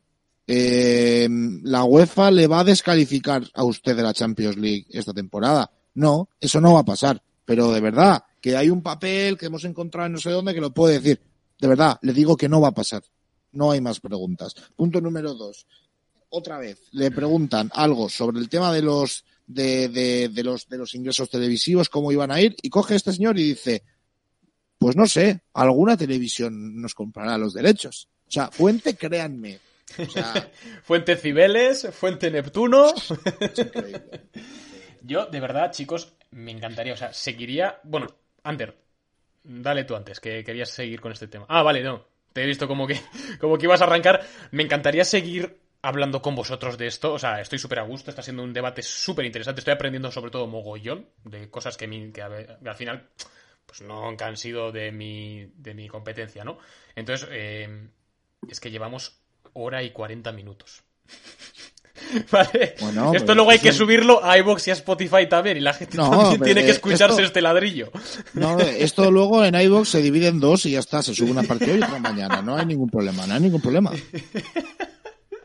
eh, la UEFA le va a descalificar a usted de la Champions League esta temporada. No, eso no va a pasar. Pero de verdad, que hay un papel que hemos encontrado en no sé dónde que lo puede decir. De verdad, le digo que no va a pasar. No hay más preguntas. Punto número dos otra vez le preguntan algo sobre el tema de los de, de, de los de los ingresos televisivos, cómo iban a ir, y coge este señor y dice, pues no sé, alguna televisión nos comprará los derechos. O sea, fuente, créanme. O sea, Fuente Cibeles, Fuente Neptuno. Yo, de verdad, chicos, me encantaría. O sea, seguiría. Bueno, Ander, dale tú antes, que querías seguir con este tema. Ah, vale, no. Te he visto como que, como que ibas a arrancar. Me encantaría seguir hablando con vosotros de esto. O sea, estoy súper a gusto. Está siendo un debate súper interesante. Estoy aprendiendo sobre todo mogollón de cosas que, mi- que a ver, al final pues no han sido de mi, de mi competencia, ¿no? Entonces, eh, es que llevamos hora y 40 minutos. Vale. Bueno, esto luego hay que subirlo a iVoox y a Spotify también. Y la gente No, también tiene que escucharse esto- este ladrillo. No, esto luego en iVoox se divide en dos y ya está, se sube una parte hoy y otra mañana. No hay ningún problema, no hay ningún problema.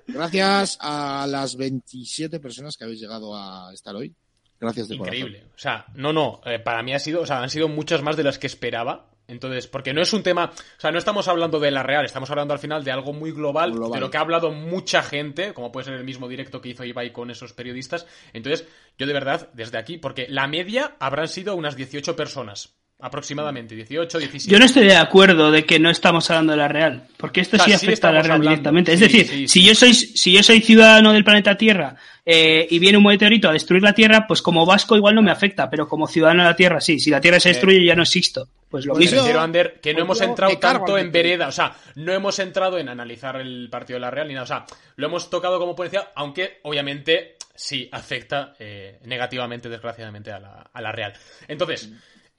Gracias a las 27 personas que habéis llegado a estar hoy. Gracias de Increíble. O sea, no, no. eh, para mí ha sido, o sea, han sido muchas más de las que esperaba. Entonces, porque no es un tema, o sea, no estamos hablando de la real, estamos hablando al final de algo muy global, Global. de lo que ha hablado mucha gente, como puede ser el mismo directo que hizo Ibai con esos periodistas. Entonces, yo de verdad, desde aquí, porque la media habrán sido unas 18 personas, aproximadamente, 18, 17. Yo no estoy de acuerdo de que no estamos hablando de la Real, porque esto O sea, sí sí afecta a la Real hablando. directamente. Es Sí, decir, sí, si yo soy si yo soy ciudadano del planeta Tierra eh, y viene un meteorito a destruir la Tierra, pues como vasco igual no me afecta, pero como ciudadano de la Tierra sí. Si la Tierra se destruye ya no existo. Pues lo Pues mismo. Ander, que no pues hemos entrado tanto en vereda, o sea, no hemos entrado en analizar el partido de la Real ni nada, o sea, lo hemos tocado como ponencia, aunque obviamente sí afecta eh, negativamente, desgraciadamente, a la, a la Real. Entonces,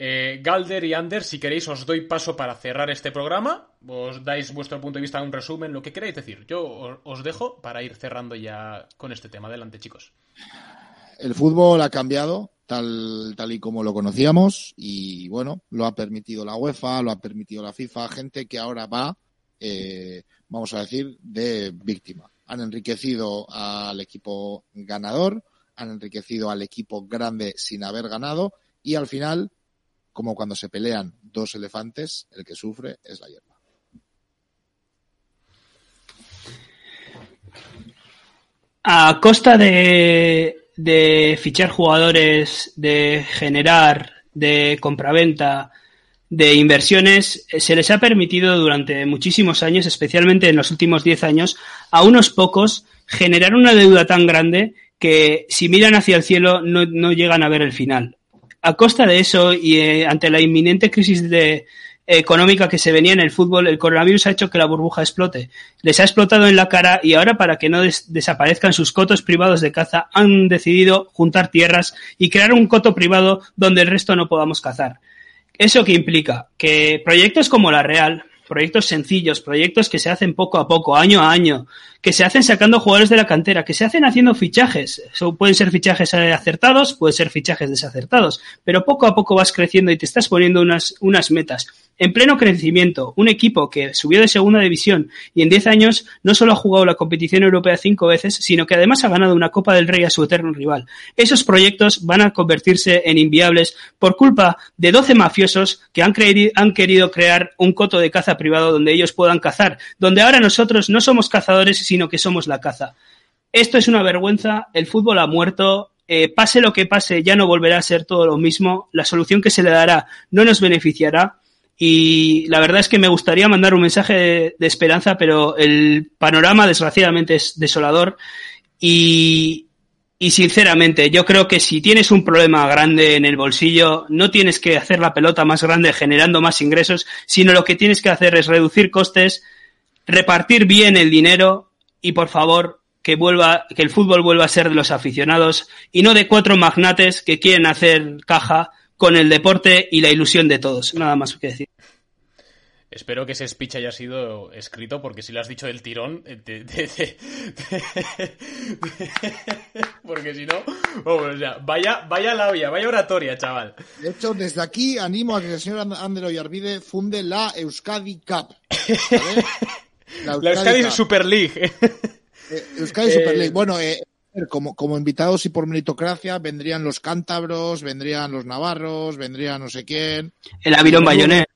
eh, Galder y Ander, si queréis, os doy paso para cerrar este programa, os dais vuestro punto de vista, un resumen, lo que queráis decir. Yo os dejo para ir cerrando ya con este tema. Adelante, chicos. El fútbol ha cambiado tal, tal y como lo conocíamos y bueno, lo ha permitido la UEFA, lo ha permitido la FIFA, gente que ahora va, eh, vamos a decir, de víctima. Han enriquecido al equipo ganador, han enriquecido al equipo grande sin haber ganado y al final, como cuando se pelean dos elefantes, el que sufre es la hierba. A costa de, fichar jugadores, de generar, de compraventa, de inversiones, eh, se les ha permitido durante muchísimos años, especialmente en los últimos 10 años, a unos pocos generar una deuda tan grande que si miran hacia el cielo no llegan a ver el final. A costa de eso y eh, ante la inminente crisis de, económica que se venía en el fútbol, el coronavirus ha hecho que la burbuja explote. Les ha explotado en la cara y ahora para que no des desaparezcan sus cotos privados de caza han decidido juntar tierras y crear un coto privado donde el resto no podamos cazar. ¿Eso qué implica? Que proyectos como la Real, proyectos sencillos, proyectos que se hacen poco a poco, año a año, que se hacen sacando jugadores de la cantera, que se hacen haciendo fichajes. Eso pueden ser fichajes acertados, pueden ser fichajes desacertados, pero poco a poco vas creciendo y te estás poniendo unas, unas metas. En pleno crecimiento, un equipo que subió de segunda división y en 10 años no solo ha jugado la competición europea cinco veces, sino que además ha ganado una Copa del Rey a su eterno rival. Esos proyectos van a convertirse en inviables por culpa de 12 mafiosos que han, han querido crear un coto de caza privado donde ellos puedan cazar, donde ahora nosotros no somos cazadores, sino que somos la caza. Esto es una vergüenza, el fútbol ha muerto, eh, pase lo que pase, ya no volverá a ser todo lo mismo, la solución que se le dará no nos beneficiará y la verdad es que me gustaría mandar un mensaje de, esperanza, pero el panorama desgraciadamente es desolador. Y Y sinceramente, yo creo que si tienes un problema grande en el bolsillo, no tienes que hacer la pelota más grande generando más ingresos, sino lo que tienes que hacer es reducir costes, repartir bien el dinero y por favor que vuelva, que el fútbol vuelva a ser de los aficionados y no de cuatro magnates que quieren hacer caja con el deporte y la ilusión de todos. Nada más que decir. Espero que ese speech haya sido escrito, porque si lo has dicho del tirón, eh, te- te- te- te- porque si no, vamos, o sea, vaya, vaya labia, vaya oratoria, chaval. De hecho, desde aquí animo a que el señor And- Ander Oyarbide funde la Euskadi Cup. ¿vale? La Euskadi Cup. Super League. Eh, Euskadi Super Eh, League. Bueno, eh, como, como invitados y por meritocracia vendrían los cántabros, vendrían los navarros, vendría no sé quién. El Avirón Bayonet.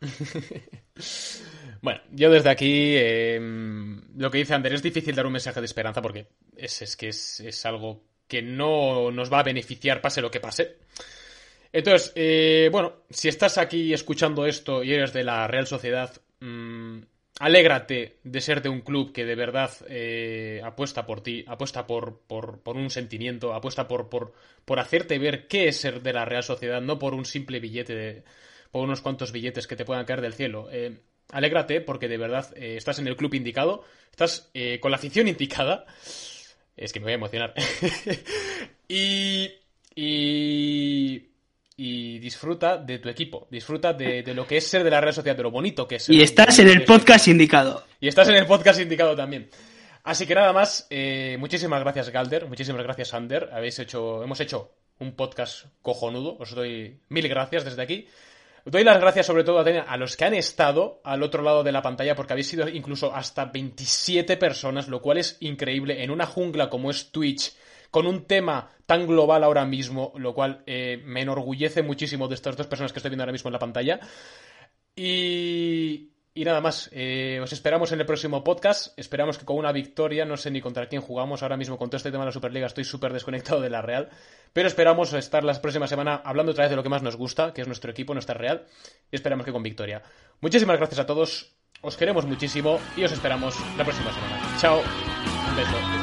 Bueno, yo desde aquí, eh, lo que dice Ander, es difícil dar un mensaje de esperanza porque es, es que es, es algo que no nos va a beneficiar pase lo que pase. Entonces, eh, bueno, si estás aquí escuchando esto y eres de la Real Sociedad, mm, alégrate de ser de un club que de verdad eh, apuesta por ti, apuesta por, por, un sentimiento, apuesta por, por, por hacerte ver qué es ser de la Real Sociedad, no por un simple billete, de, por unos cuantos billetes que te puedan caer del cielo. Eh, alégrate porque de verdad eh, estás en el club indicado, estás con la afición indicada. Es que me voy a emocionar. y, y, y disfruta de tu equipo, disfruta de, de lo que es ser de la Real Sociedad, de lo bonito que es. ser Y estás en el podcast indicado. y estás en el podcast indicado también. Así que nada más, eh, muchísimas gracias Galder, muchísimas gracias Ander, habéis hecho, hemos hecho un podcast cojonudo, os doy mil gracias desde aquí. Doy las gracias sobre todo a, a los que han estado al otro lado de la pantalla porque habéis sido incluso hasta 27 personas, lo cual es increíble en una jungla como es Twitch, con un tema tan global ahora mismo, lo cual eh, me enorgullece muchísimo de estas dos personas que estoy viendo ahora mismo en la pantalla. Y, y nada más, eh, os esperamos en el próximo podcast. Esperamos que con una victoria, no sé ni contra quién jugamos ahora mismo con todo este tema de la Superliga, estoy súper desconectado de la Real. Pero esperamos estar la próxima semana hablando otra vez de lo que más nos gusta, que es nuestro equipo, nuestra Real. Y esperamos que con victoria. Muchísimas gracias a todos, os queremos muchísimo y os esperamos la próxima semana. Chao, un beso.